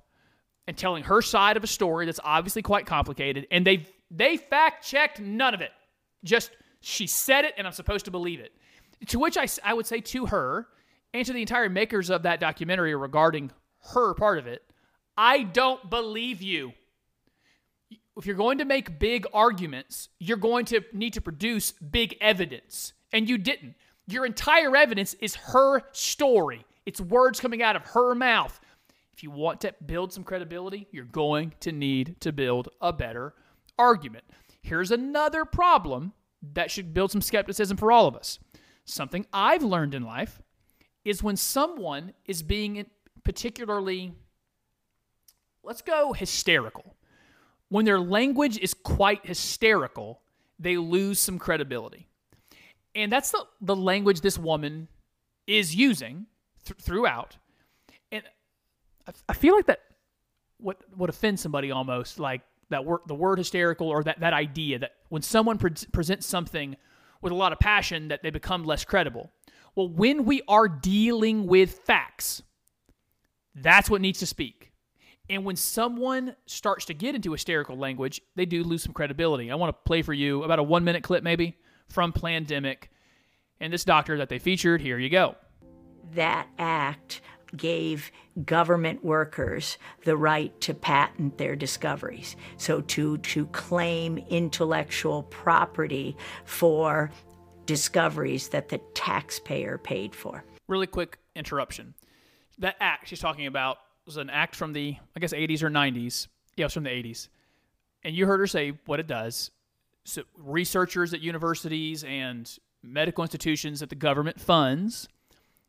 and telling her side of a story that's obviously quite complicated, and they they fact checked none of it. Just she said it, and I'm supposed to believe it. To which I, I would say to her and to the entire makers of that documentary regarding her part of it, I don't believe you. If you're going to make big arguments, you're going to need to produce big evidence. And you didn't. Your entire evidence is her story. It's words coming out of her mouth. If you want to build some credibility, you're going to need to build a better argument. Here's another problem that should build some skepticism for all of us. Something I've learned in life is when someone is being particularly, let's go hysterical. When their language is quite hysterical, they lose some credibility. And that's the, the language this woman is using th- throughout I, I feel like that what would offend somebody almost like that word the word hysterical or that that idea that when someone pre- presents something with a lot of passion that they become less credible. Well, when we are dealing with facts, that's what needs to speak. And when someone starts to get into hysterical language, they do lose some credibility. I want to play for you about a one minute clip, maybe, from Plandemic and this doctor that they featured. Here you go. that act gave government workers the right to patent their discoveries. So to to claim intellectual property for discoveries that the taxpayer paid for. Really quick interruption. That act she's talking about was an act from the, I guess, 80s or 90s. Yeah, it was from the 80s. And you heard her say what it does. So researchers at universities and medical institutions that the government funds,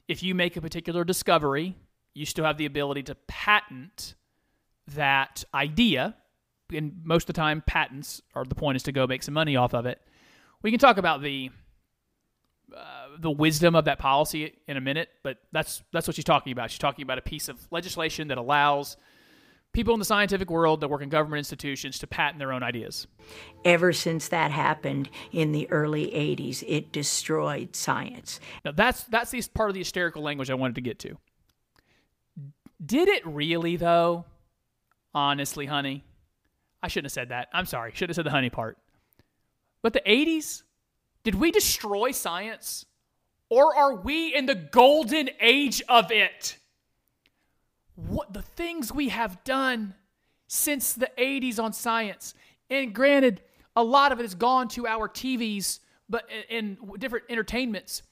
if you make a particular discovery, you still have the ability to patent that idea. And most of the time, patents are the point is to go make some money off of it. We can talk about the uh, the wisdom of that policy in a minute, but that's that's what she's talking about. She's talking about a piece of legislation that allows people in the scientific world that work in government institutions to patent their own ideas. Ever since that happened in the early 80s, it destroyed science. Now that's that's the part of the hysterical language I wanted to get to. Did it really though? Honestly, honey, I shouldn't have said that. I'm sorry. Should have said the honey part. But the 80s, did we destroy science? Or are we in the golden age of it? What the things we have done since the 80s on science. And granted, a lot of it has gone to our TVs, but in different entertainments.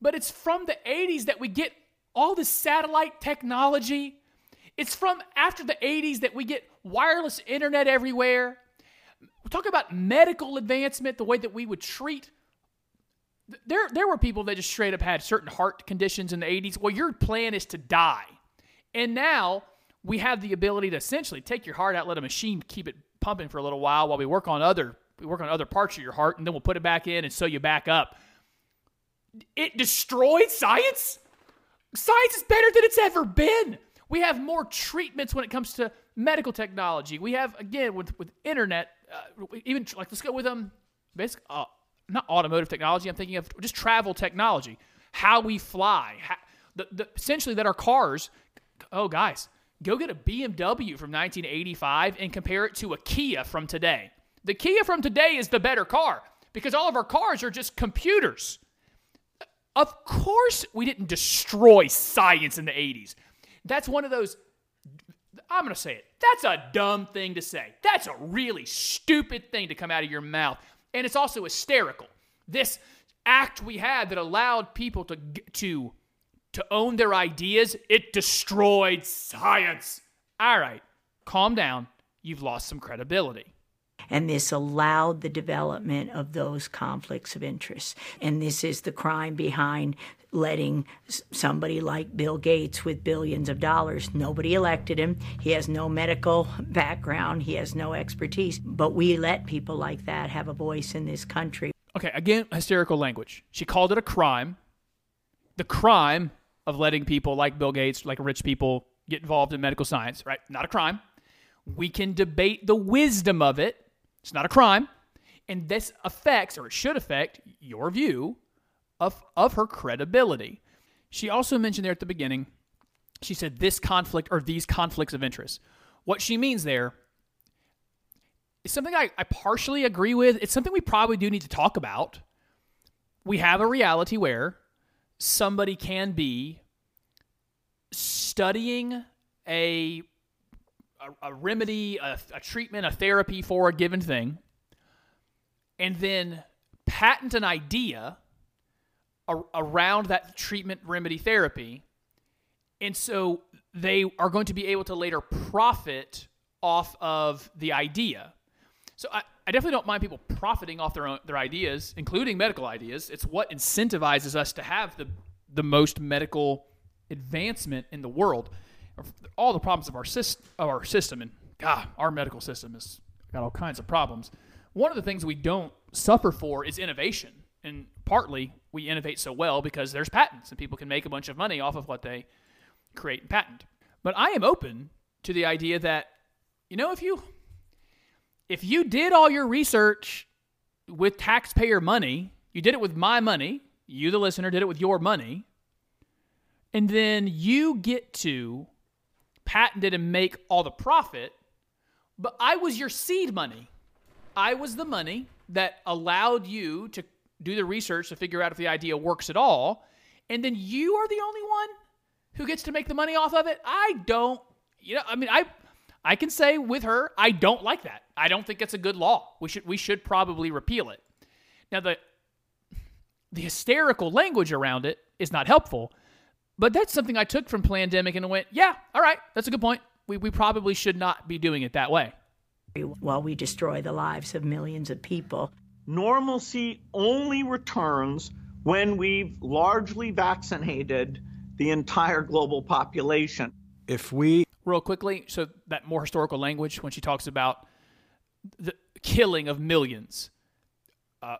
But it's from the 80s that we get all this satellite technology. It's from after the 80s that we get wireless internet everywhere. Talk about medical advancement, the way that we would treat. There, there were people that just straight up had certain heart conditions in the 80s. Well, your plan is to die. And now we have the ability to essentially take your heart out, let a machine keep it pumping for a little while while we work on other we work on other parts of your heart, and then we'll put it back in and sew you back up. It destroyed science. Science is better than it's ever been. We have more treatments when it comes to medical technology. We have again with with internet, uh, even like let's go with um, basic uh, not automotive technology. I'm thinking of just travel technology, how we fly, how, the, the essentially that our cars. Oh, guys, go get a BMW from 1985 and compare it to a Kia from today. The Kia from today is the better car because all of our cars are just computers. Of course, we didn't destroy science in the 80s. That's one of those, I'm going to say it. That's a dumb thing to say. That's a really stupid thing to come out of your mouth. And it's also hysterical. This act we had that allowed people to, to, to own their ideas, it destroyed science. All right, calm down. You've lost some credibility. And this allowed the development of those conflicts of interest. And this is the crime behind letting somebody like Bill Gates with billions of dollars, nobody elected him. He has no medical background, he has no expertise. But we let people like that have a voice in this country. Okay, again, hysterical language. She called it a crime. The crime of letting people like Bill Gates, like rich people, get involved in medical science, right? Not a crime. We can debate the wisdom of it. It's not a crime. And this affects, or it should affect, your view of, of her credibility. She also mentioned there at the beginning, she said this conflict or these conflicts of interest. What she means there is something I, I partially agree with. It's something we probably do need to talk about. We have a reality where somebody can be studying a a, a remedy, a, a treatment, a therapy for a given thing, and then patent an idea around that treatment, remedy, therapy, and so they are going to be able to later profit off of the idea. So I, I definitely don't mind people profiting off their own their ideas, including medical ideas. It's what incentivizes us to have the the most medical advancement in the world. All the problems of our system, of our system, and God, our medical system has got all kinds of problems. One of the things we don't suffer for is innovation, and partly we innovate so well because there's patents and people can make a bunch of money off of what they create and patent. But I am open to the idea that, you know, if you if you did all your research with taxpayer money, you did it with my money, you the listener did it with your money, and then you get to patent it and make all the profit, but I was your seed money. I was the money that allowed you to do the research to figure out if the idea works at all, and then you are the only one who gets to make the money off of it. I don't, you know, I mean, I I can say with her, I don't like that. I don't think it's a good law. We should we should probably repeal it. Now the the hysterical language around it is not helpful, but that's something I took from Plandemic and went, yeah, all right, that's a good point. We we probably should not be doing it that way. While we destroy the lives of millions of people. Normalcy only returns when we've largely vaccinated the entire global population. If we real quickly, so that more historical language when she talks about the killing of millions. Uh,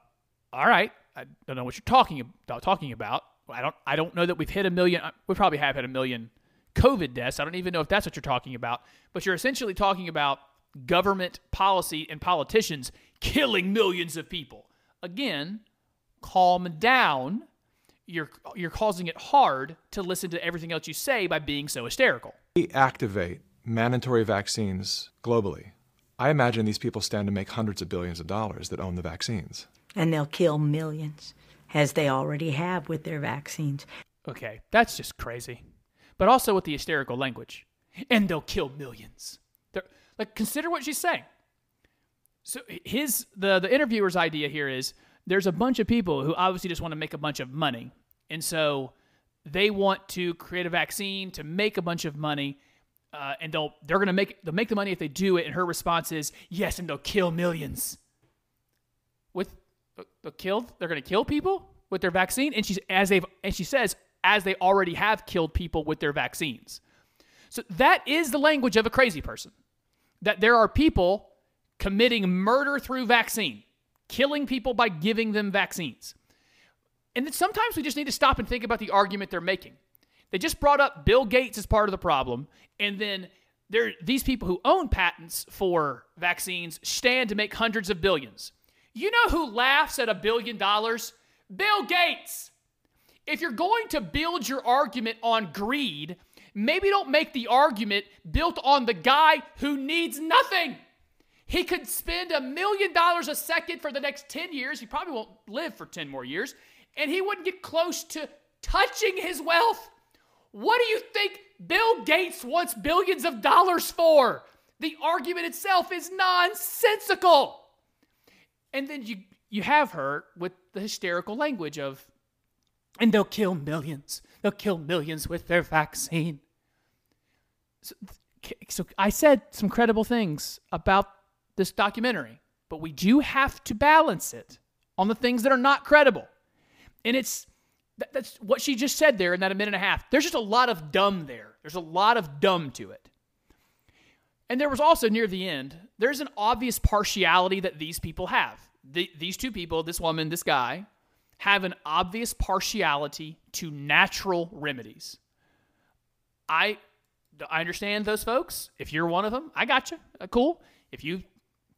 all right, I don't know what you're talking about. Talking about, I don't. I don't know that we've hit a million. uh, We probably have hit a million COVID deaths. I don't even know if that's what you're talking about. But you're essentially talking about government policy and politicians killing millions of people. Again, calm down. You're you're causing it hard to listen to everything else you say by being so hysterical. we activate mandatory vaccines globally, I imagine these people stand to make hundreds of billions of dollars that own the vaccines. And they'll kill millions, as they already have with their vaccines. Okay, that's just crazy. But also with the hysterical language. And they'll kill millions. They're, like consider what she's saying. So his the the interviewer's idea here is there's a bunch of people who obviously just want to make a bunch of money. And so they want to create a vaccine to make a bunch of money. Uh, and they'll they're gonna make they'll make the money if they do it. And her response is yes, and they'll kill millions. With they'll kill they're gonna kill people with their vaccine, and she's as they've and she says as they already have killed people with their vaccines. So that is the language of a crazy person. That there are people committing murder through vaccine, killing people by giving them vaccines. And then sometimes we just need to stop and think about the argument they're making. They just brought up Bill Gates as part of the problem, and then there these people who own patents for vaccines stand to make hundreds of billions. You know who laughs at a billion dollars? Bill Gates. If you're going to build your argument on greed, maybe don't make the argument built on the guy who needs nothing. He could spend a million dollars a second for the next 10 years. He probably won't live for 10 more years, and he wouldn't get close to touching his wealth. What do you think Bill Gates wants billions of dollars for? The argument itself is nonsensical. And then you you have her with the hysterical language of and they'll kill millions. They'll kill millions with their vaccine. So, so I said some credible things about this documentary, but we do have to balance it on the things that are not credible. And it's that, that's what she just said there in that a minute and a half. There's just a lot of dumb there. There's a lot of dumb to it. And there was also near the end, there's an obvious partiality that these people have. The, these two people, this woman, this guy, have an obvious partiality to natural remedies. I I understand those folks. If you're one of them, I got you. Uh, cool. If you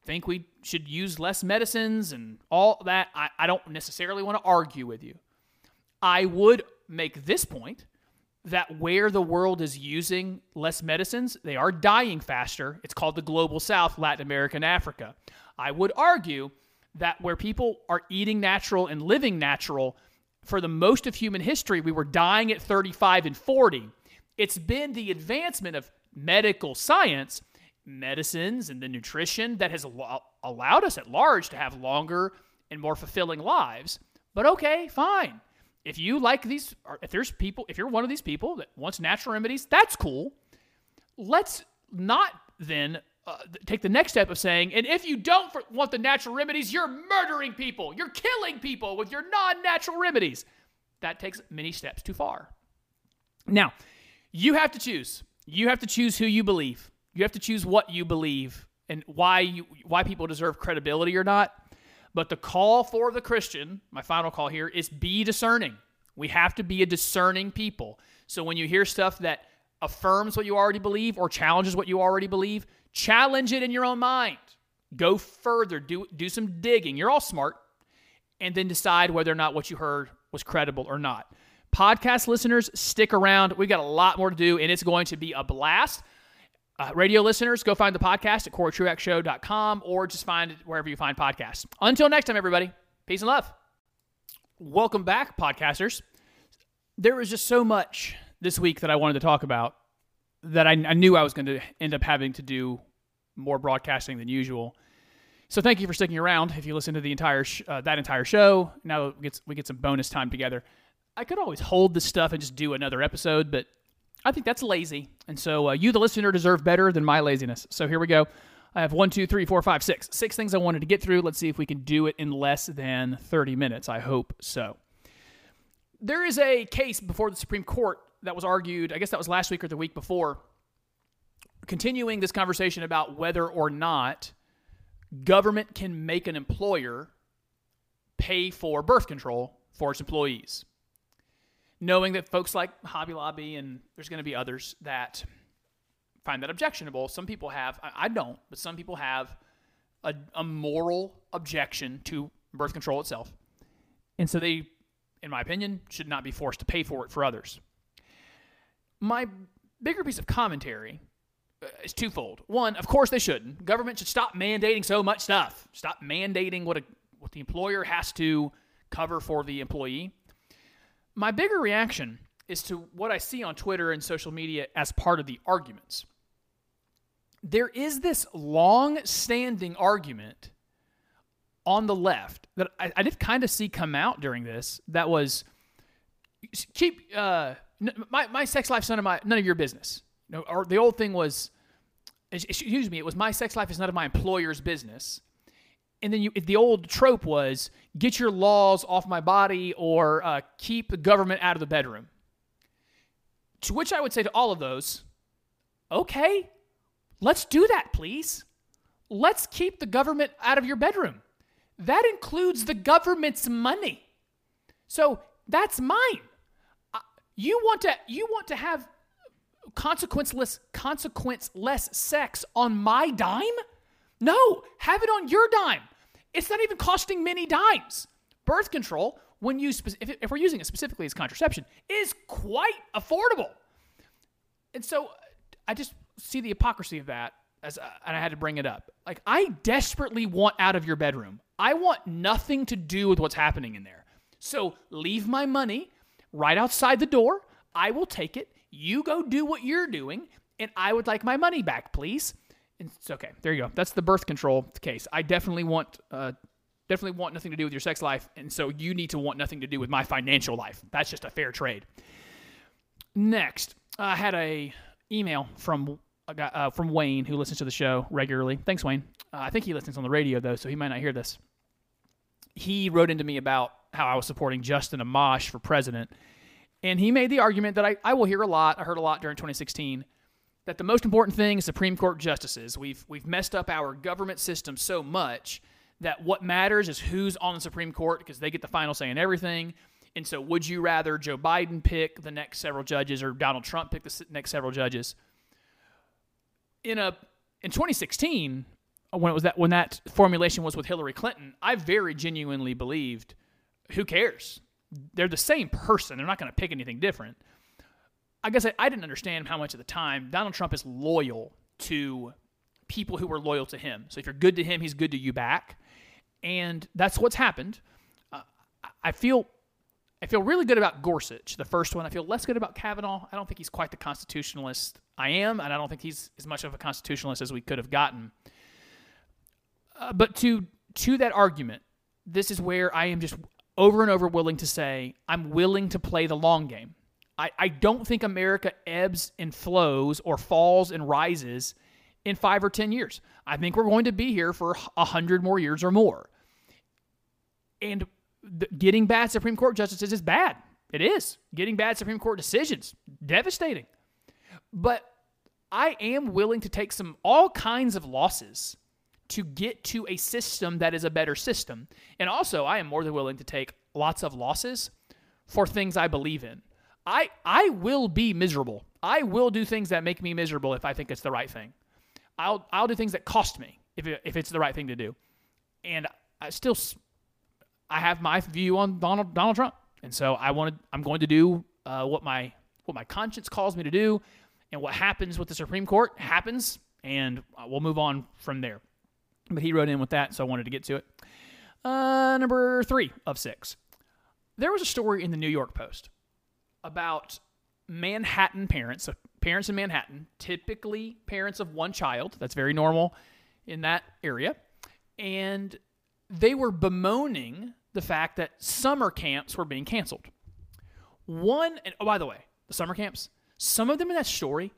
think we should use less medicines and all that, I, I don't necessarily want to argue with you. I would make this point that where the world is using less medicines, they are dying faster. It's called the global south, Latin America and Africa. I would argue that where people are eating natural and living natural, for the most of human history, we were dying at 35 and 40. It's been the advancement of medical science, medicines, and the nutrition that has allo- allowed us at large to have longer and more fulfilling lives. But okay, fine. If you like these, if there's people, if you're one of these people that wants natural remedies, that's cool. Let's not then uh, take the next step of saying, and if you don't for- want the natural remedies, you're murdering people. You're killing people with your non natural remedies. That takes many steps too far. Now, you have to choose. You have to choose who you believe. You have to choose what you believe and why you why people deserve credibility or not. But the call for the Christian, my final call here, is be discerning. We have to be a discerning people. So when you hear stuff that affirms what you already believe or challenges what you already believe, challenge it in your own mind. Go further, do do some digging. You're all smart, and then decide whether or not what you heard was credible or not. Podcast listeners, stick around. We've got a lot more to do, and it's going to be a blast. Uh, radio listeners, go find the podcast at CoryTruaxShow.com or just find it wherever you find podcasts. Until next time, everybody, peace and love. Welcome back, podcasters. There was just so much this week that I wanted to talk about that I, I knew I was going to end up having to do more broadcasting than usual. So thank you for sticking around. If you listen to the entire sh- uh, that entire show, now we get we get some bonus time together. I could always hold this stuff and just do another episode, but I think that's lazy. And so uh, you, the listener, deserve better than my laziness. So here we go. I have one, two, three, four, five, six. Six things I wanted to get through. Let's see if we can do it in less than 30 minutes. I hope so. There is a case before the Supreme Court that was argued, I guess that was last week or the week before, continuing this conversation about whether or not government can make an employer pay for birth control for its employees. Knowing that folks like Hobby Lobby and there's going to be others that find that objectionable. Some people have, I don't, but some people have a, a moral objection to birth control itself. And so they, in my opinion, should not be forced to pay for it for others. My bigger piece of commentary uh, is twofold. One, of course they shouldn't. Government should stop mandating so much stuff. Stop mandating what a what the employer has to cover for the employee. My bigger reaction is to what I see on Twitter and social media as part of the arguments. There is this long standing argument on the left that I, I did kind of see come out during this that was keep uh, my, my sex life's none of my none of your business. No, or the old thing was excuse me, it was my sex life is none of my employer's business. And then you, the old trope was get your laws off my body or uh, keep the government out of the bedroom. To which I would say to all of those, okay, let's do that, please. Let's keep the government out of your bedroom. That includes the government's money. So that's mine. You want to you want to have consequenceless consequenceless sex on my dime? No, have it on your dime. It's not even costing many dimes. Birth control, when used if, if we're using it specifically as contraception, is quite affordable. And so I just see the hypocrisy of that as uh, and I had to bring it up. Like I desperately want out of your bedroom. I want nothing to do with what's happening in there. So leave my money right outside the door. I will take it. You go do what you're doing, and I would like my money back, please. It's okay. There you go. That's the birth control case. I definitely want uh, definitely want nothing to do with your sex life, and so you need to want nothing to do with my financial life. That's just a fair trade. Next, I had a email from uh, from Wayne who listens to the show regularly. Thanks, Wayne. Uh, I think he listens on the radio though, so he might not hear this. He wrote into me about how I was supporting Justin Amash for president, and he made the argument that I, I will hear a lot. I heard a lot during 2016 that the most important thing is Supreme Court justices. We've we've messed up our government system so much that what matters is who's on the Supreme Court because they get the final say in everything. And so, would you rather Joe Biden pick the next several judges or Donald Trump pick the next several judges? In a in 2016, uh, when it was that when that formulation was with Hillary Clinton, I very genuinely believed, who cares? They're the same person. They're not going to pick anything different. I guess I, I didn't understand how much at the time Donald Trump is loyal to people who are loyal to him. So if you're good to him, he's good to you back, and that's what's happened. Uh, I- feel I feel really good about Gorsuch, the first one. I feel less good about Kavanaugh. I don't think he's quite the constitutionalist I am, and I don't think he's as much of a constitutionalist as we could have gotten. Uh, but to to that argument, this is where I am just over and over willing to say I'm willing to play the long game. I, I don't think America ebbs and flows or falls and rises in five or ten years. I think we're going to be here for a hundred more years or more. And th- getting bad Supreme Court justices is bad. It is. Getting bad Supreme Court decisions, devastating. But I am willing to take some all kinds of losses to get to a system that is a better system. And also, I am more than willing to take lots of losses for things I believe in. I I will be miserable. I will do things that make me miserable if I think it's the right thing. I'll I'll do things that cost me if it, if it's the right thing to do. And I still I have my view on Donald Donald Trump, and so I wanted I'm going to do uh, what my what my conscience calls me to do, and what happens with the Supreme Court happens, and we'll move on from there. But he wrote in with that, so I wanted to get to it. Uh, number three of six. There was a story in the New York Post about Manhattan parents, so parents in Manhattan, typically parents of one child. That's very normal in that area. And they were bemoaning the fact that summer camps were being canceled. One, and oh, by the way, the summer camps, some of them in that story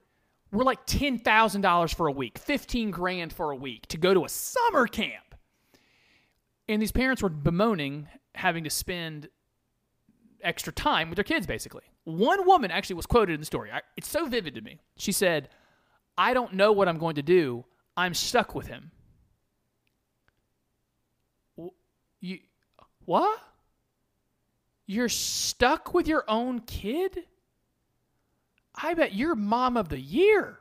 were like $10,000 for a week, 15 grand for a week to go to a summer camp. And these parents were bemoaning having to spend extra time with their kids, basically. One woman actually was quoted in the story. It's so vivid to me. She said, I don't know what I'm going to do. I'm stuck with him. You, what? You're stuck with your own kid? I bet you're mom of the year.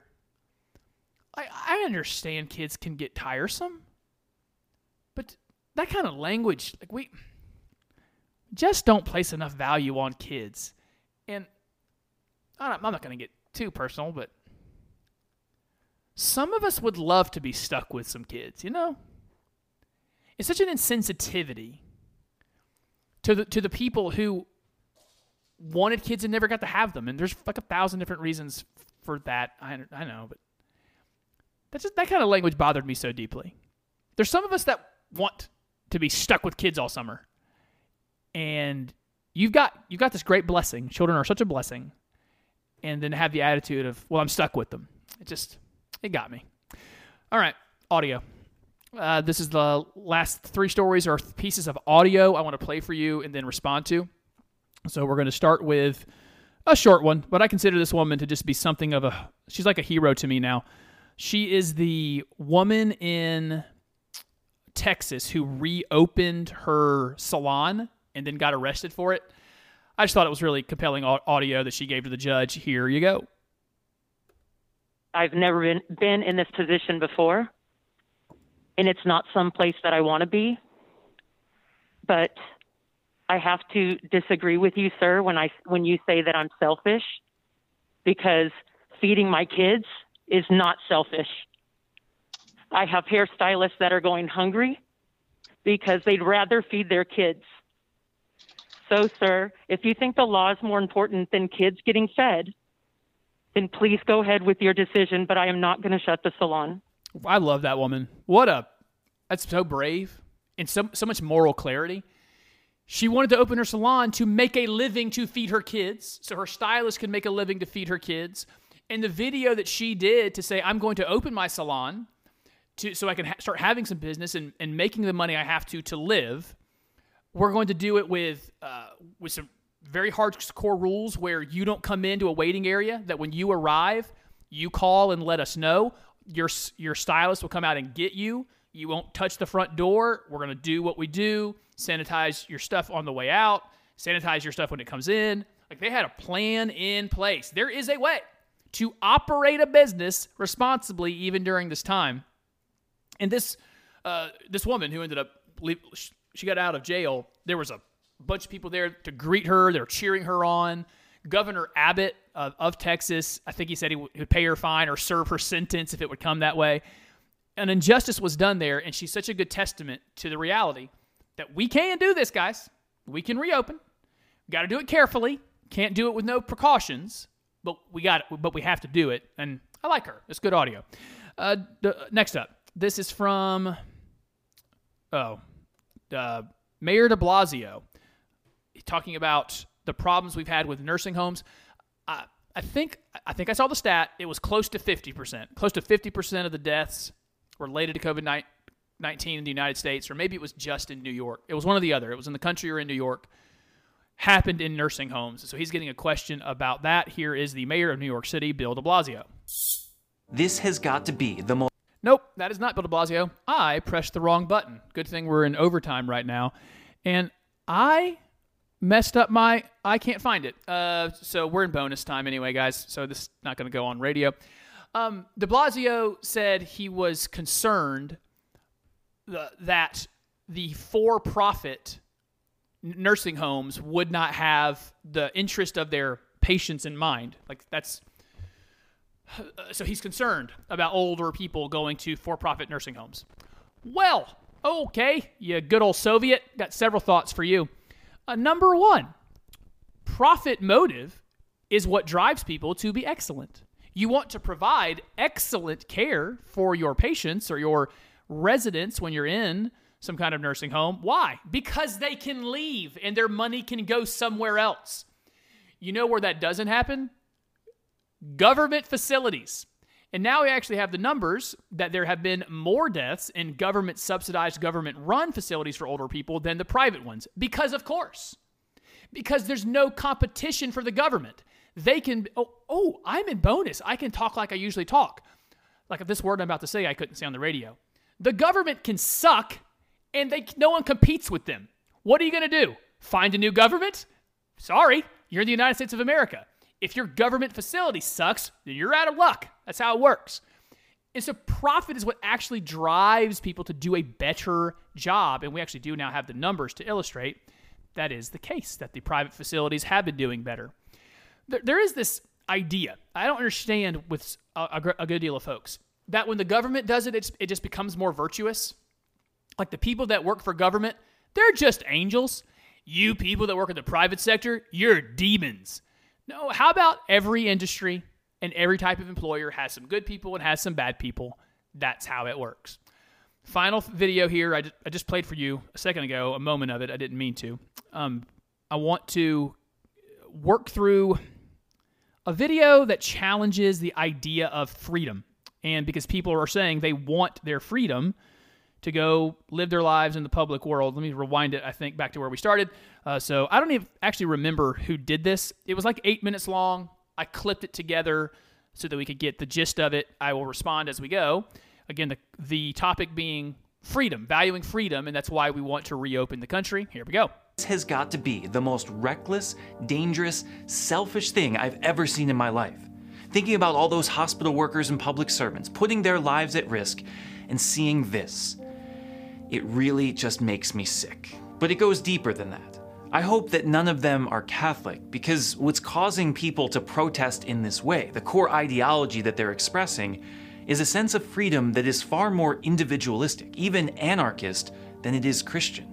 I, I understand kids can get tiresome, but that kind of language, like we just don't place enough value on kids. I'm not going to get too personal, but some of us would love to be stuck with some kids, you know? It's such an insensitivity to the to the people who wanted kids and never got to have them. And there's like a thousand different reasons for that. I, I know, but that's just, that kind of language bothered me so deeply. There's some of us that want to be stuck with kids all summer and you've got you've got this great blessing. Children are such a blessing, and then have the attitude of, "Well, I'm stuck with them." It just it got me. All right, audio. Uh, this is the last three stories or pieces of audio I want to play for you and then respond to. So we're going to start with a short one, but I consider this woman to just be something of a. She's like a hero to me now. She is the woman in Texas who reopened her salon and then got arrested for it. I just thought it was really compelling audio that she gave to the judge. Here you go. I've never been been in this position before, and it's not some place that I want to be. But I have to disagree with you, sir, when I when you say that I'm selfish, because feeding my kids is not selfish. I have hairstylists that are going hungry because they'd rather feed their kids. So, sir, if you think the law is more important than kids getting fed, then please go ahead with your decision, but I am not going to shut the salon. I love that woman. What a that's so brave and so so much moral clarity. She wanted to open her salon to make a living to feed her kids, so her stylist could make a living to feed her kids. And the video that she did to say, "I'm going to open my salon to so I can ha- start having some business and, and making the money I have to to live." We're going to do it with uh, with some very hardcore rules where you don't come into a waiting area. That when you arrive, you call and let us know. Your your stylist will come out and get you. You won't touch the front door. We're gonna do what we do. Sanitize your stuff on the way out. Sanitize your stuff when it comes in. Like they had a plan in place. There is a way to operate a business responsibly even during this time. And this uh, this woman who ended up she got out of jail. There was a bunch of people there to greet her. They were cheering her on. Governor Abbott of, of Texas, I think he said he would, pay her fine or serve her sentence if it would come that way. An injustice was done there, and she's such a good testament to the reality that we can do this, guys. We can reopen. We Got to do it carefully. Can't do it with no precautions, but we got it. But we have to do it, and I like her. It's good audio. Uh, the, next up, this is from oh, uh, Mayor De Blasio talking about the problems we've had with nursing homes. I, I think I think I saw the stat. It was close to fifty percent. Close to fifty percent of the deaths related to COVID nineteen in the United States, or maybe it was just in New York. It was one or the other. It was in the country or in New York. Happened in nursing homes. So he's getting a question about that. Here is the mayor of New York City, Bill De Blasio. This has got to be the most. Nope, that is not Bill de Blasio. I pressed the wrong button. Good thing we're in overtime right now. And I messed up my. I can't find it. Uh, so we're in bonus time anyway, guys. So this is not going to go on radio. Um, De Blasio said he was concerned the, that the for-profit nursing homes would not have the interest of their patients in mind. Like that's so he's concerned about older people going to for-profit nursing homes. Well, okay, you good old Soviet. Got several thoughts for you. Uh, number one, profit motive is what drives people to be excellent. You want to provide excellent care for your patients or your residents when you're in some kind of nursing home. Why? Because they can leave and their money can go somewhere else. You know where that doesn't happen? Government facilities. And now we actually have the numbers that there have been more deaths in government subsidized, government run facilities for older people than the private ones. Because, of course, because there's no competition for the government. They can, oh, oh, I'm in bonus. I can talk like I usually talk. Like if this word I'm about to say, I couldn't say on the radio. The government can suck and they, no one competes with them. What are you going to do? Find a new government? Sorry, you're in the United States of America. If your government facility sucks, then you're out of luck. That's how it works. And so profit is what actually drives people to do a better job. And we actually do now have the numbers to illustrate that is the case, that the private facilities have been doing better. There, there is this idea, I don't understand with a, a, good deal of folks, that when the government does it, it just becomes more virtuous. Like the people that work for government, they're just angels. You people that work in the private sector, you're demons. No, how about every industry and every type of employer has some good people and has some bad people? That's how it works. Final video here. I just, I just played for you a second ago, a moment of it. I didn't mean to. Um, I want to work through a video that challenges the idea of freedom. And because people are saying they want their freedom to go live their lives in the public world. Let me rewind it, I think, back to where we started. Uh, so I don't even actually remember who did this. It was like eight minutes long. I clipped it together so that we could get the gist of it. I will respond as we go. Again, the, the topic being freedom, valuing freedom, and that's why we want to reopen the country. Here we go. This has got to be the most reckless, dangerous, selfish thing I've ever seen in my life. Thinking about all those hospital workers and public servants putting their lives at risk and seeing this. It really just makes me sick. But it goes deeper than that. I hope that none of them are Catholic because what's causing people to protest in this way, the core ideology that they're expressing, is a sense of freedom that is far more individualistic, even anarchist, than it is Christian.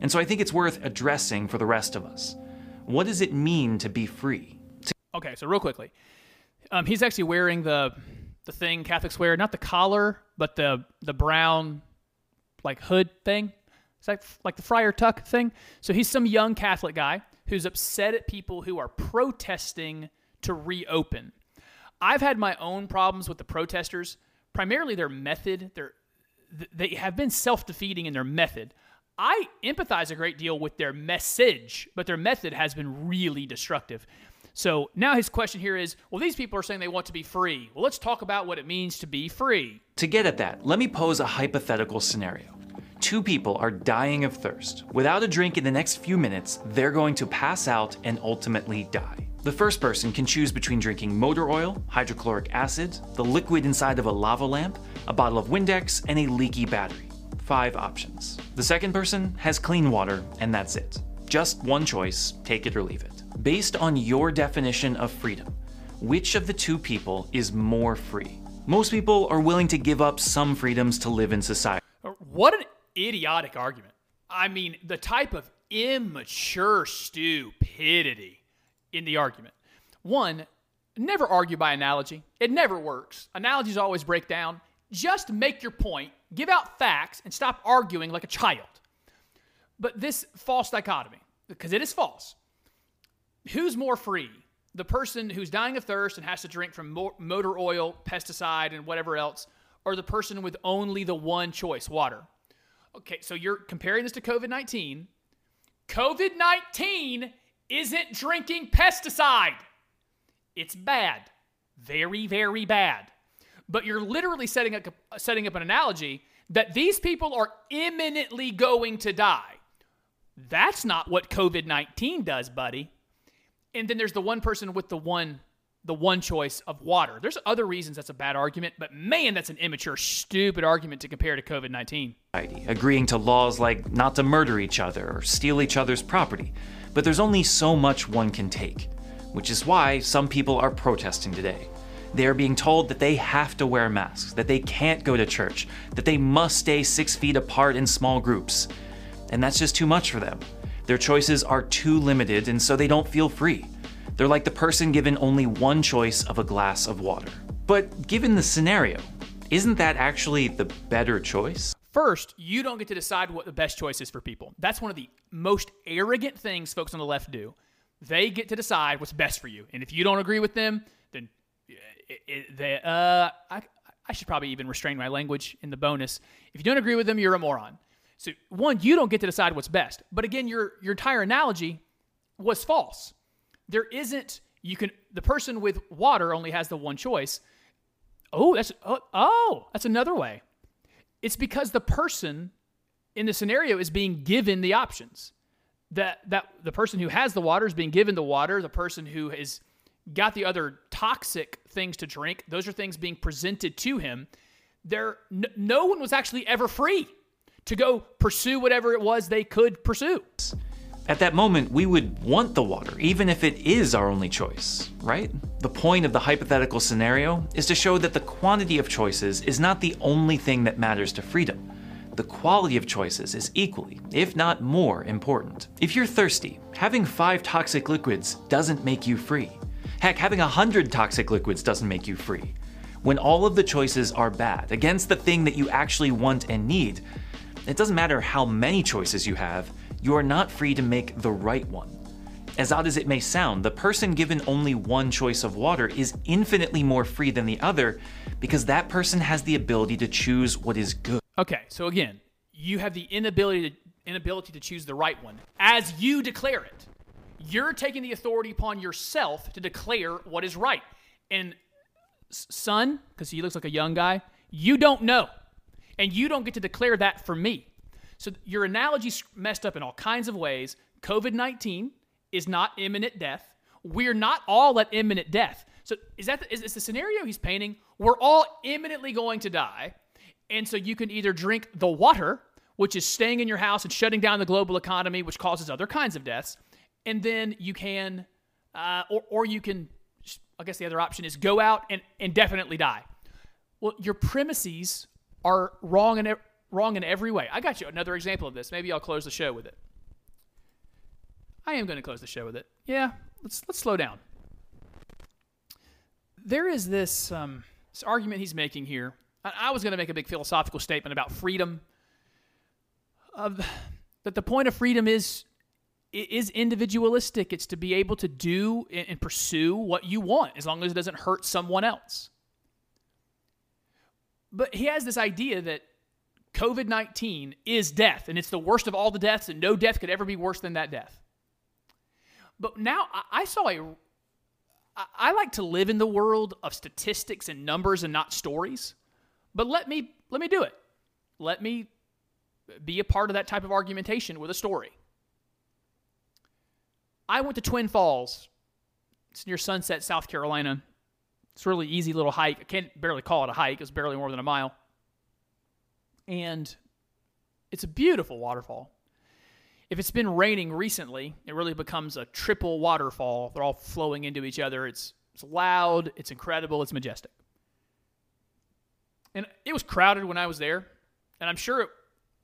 And so I think it's worth addressing for the rest of us. What does it mean to be free? Okay, so real quickly, um, he's actually wearing the the thing Catholics wear, not the collar, but the the brown like hood thing. It's like like the friar tuck thing. So he's some young Catholic guy who's upset at people who are protesting to reopen. I've had my own problems with the protesters, primarily their method. They have been self-defeating in their method. I empathize a great deal with their message, but their method has been really destructive. So now his question here is well, these people are saying they want to be free. Well, let's talk about what it means to be free. To get at that, let me pose a hypothetical scenario. Two people are dying of thirst. Without a drink in the next few minutes, they're going to pass out and ultimately die. The first person can choose between drinking motor oil, hydrochloric acid, the liquid inside of a lava lamp, a bottle of Windex, and a leaky battery. Five options. The second person has clean water, and that's it. Just one choice, take it or leave it. Based on your definition of freedom, which of the two people is more free? Most people are willing to give up some freedoms to live in society. What an idiotic argument. I mean, the type of immature stupidity in the argument. One, never argue by analogy. It never works. Analogies always break down. Just make your point, give out facts, and stop arguing like a child. But this false dichotomy, because it is false, who's more free? The person who's dying of thirst and has to drink from motor oil, pesticide, and whatever else, or the person with only the one choice, water? Okay, so you're comparing this to COVID 19. COVID 19 isn't drinking pesticide. It's bad. Very, very bad. But you're literally setting up, setting up an analogy that these people are imminently going to die. That's not what COVID 19 does, buddy. And then there's the one person with the one the one choice of water. There's other reasons that's a bad argument, but man, that's an immature, stupid argument to compare to COVID 19. agreeing to laws like not to murder each other or steal each other's property. But there's only so much one can take, which is why some people are protesting today. They are being told that they have to wear masks, that they can't go to church, that they must stay six feet apart in small groups. And that's just too much for them. Their choices are too limited, and so they don't feel free. They're like the person given only one choice of a glass of water. But given the scenario, isn't that actually the better choice? First, you don't get to decide what the best choice is for people. That's one of the most arrogant things folks on the left do. They get to decide what's best for you. And if you don't agree with them, then it, it, they, uh, I, I should probably even restrain my language in the bonus. If you don't agree with them, you're a moron. So, one, you don't get to decide what's best. But again, your, your entire analogy was false. There isn't, you can, the person with water only has the one choice. Oh, that's, oh, oh that's another way. It's because the person in the scenario is being given the options. That that the person who has the water is being given the water. The person who has got the other toxic things to drink, those are things being presented to him. There, n- no one was actually ever free to go pursue whatever it was they could pursue. At that moment, we would want the water, even if it is our only choice, right? The point of the hypothetical scenario is to show that the quantity of choices is not the only thing that matters to freedom. The quality of choices is equally, if not more, important. If you're thirsty, having five toxic liquids doesn't make you free. Heck, having a hundred toxic liquids doesn't make you free. When all of the choices are bad, against the thing that you actually want and need, it doesn't matter how many choices you have, you are not free to make the right one. As odd as it may sound, the person given only one choice of water is infinitely more free than the other because that person has the ability to choose what is good. Okay, so again, you have the inability to, inability to choose the right one as you declare it. You're taking the authority upon yourself to declare what is right. And son, because he looks like a young guy, you don't know. And you don't get to declare that for me. So your analogy's messed up in all kinds of ways. COVID 19 is not imminent death. We're not all at imminent death. So is that the, is, the scenario he's painting? We're all imminently going to die. And so you can either drink the water, which is staying in your house and shutting down the global economy, which causes other kinds of deaths, and then you can, uh, or, or you can, I guess the other option is go out and and definitely die. Well, your premises are wrong ev- wrong in every way. I got you another example of this. Maybe I'll close the show with it. I am going to close the show with it. Yeah, let's let's slow down. There is this um, this argument he's making here. I, I was going to make a big philosophical statement about freedom. Of that, the point of freedom is is individualistic. It's to be able to do and, and pursue what you want, as long as it doesn't hurt someone else. But he has this idea that COVID 19 is death, and it's the worst of all the deaths, and no death could ever be worse than that death. But now I, saw a. I like to live in the world of statistics and numbers and not stories. But let me let me do it. Let me be a part of that type of argumentation with a story. I went to Twin Falls. It's near Sunset, South Carolina. It's a really easy little hike. I can't barely call it a hike. It's barely more than a mile. And it's a beautiful waterfall. If it's been raining recently, it really becomes a triple waterfall. They're all flowing into each other. It's, it's loud, it's incredible, it's majestic. And it was crowded when I was there, and I'm sure it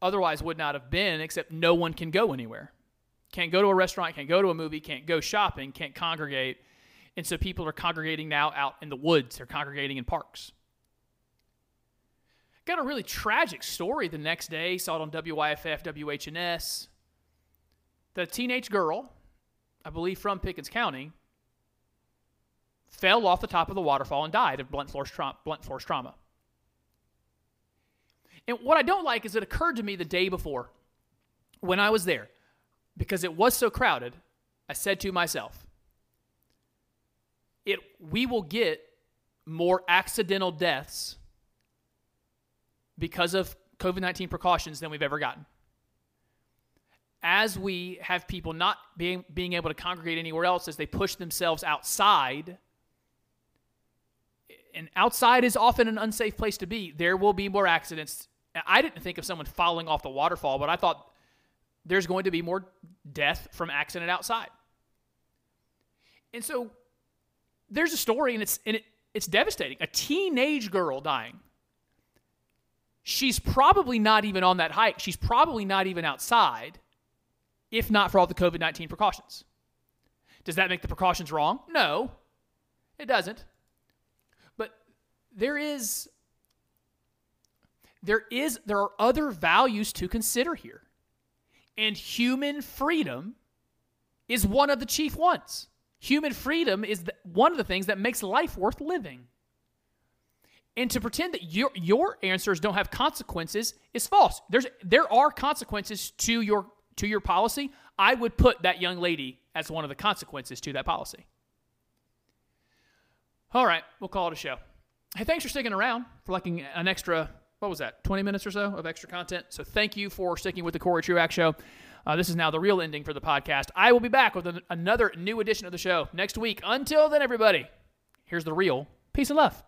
otherwise would not have been, except no one can go anywhere. Can't go to a restaurant, can't go to a movie, can't go shopping, can't congregate. And so people are congregating now out in the woods, they're congregating in parks. Got a really tragic story the next day, saw it on WYFF, WHNS. The teenage girl, I believe from Pickens County, fell off the top of the waterfall and died of blunt force, tra- blunt force trauma. And what I don't like is it occurred to me the day before when I was there, because it was so crowded, I said to myself, it we will get more accidental deaths because of COVID 19 precautions than we've ever gotten. as we have people not being being able to congregate anywhere else as they push themselves outside and outside is often an unsafe place to be. There will be more accidents. I didn't think of someone falling off the waterfall but i thought there's going to be more death from accident outside. And so there's a story and it's and it, it's devastating. A teenage girl dying she's probably not even on that hike she's probably not even outside if not for all the COVID 19 precautions. Does that make the precautions wrong? No, it doesn't. But there is there is there are other values to consider here. And human freedom is one of the chief ones. Human freedom is the, one of the things that makes life worth living. And to pretend that your your answers don't have consequences is false. There's there are consequences to your to your policy, I would put that young lady as one of the consequences to that policy. All right, we'll call it a show. Hey, thanks for sticking around for liking an extra, what was that, 20 minutes or so of extra content. So thank you for sticking with the Cory Truax show. Uh, this is now the real ending for the podcast. I will be back with an, another new edition of the show next week. Until then, everybody, here's the real peace and love.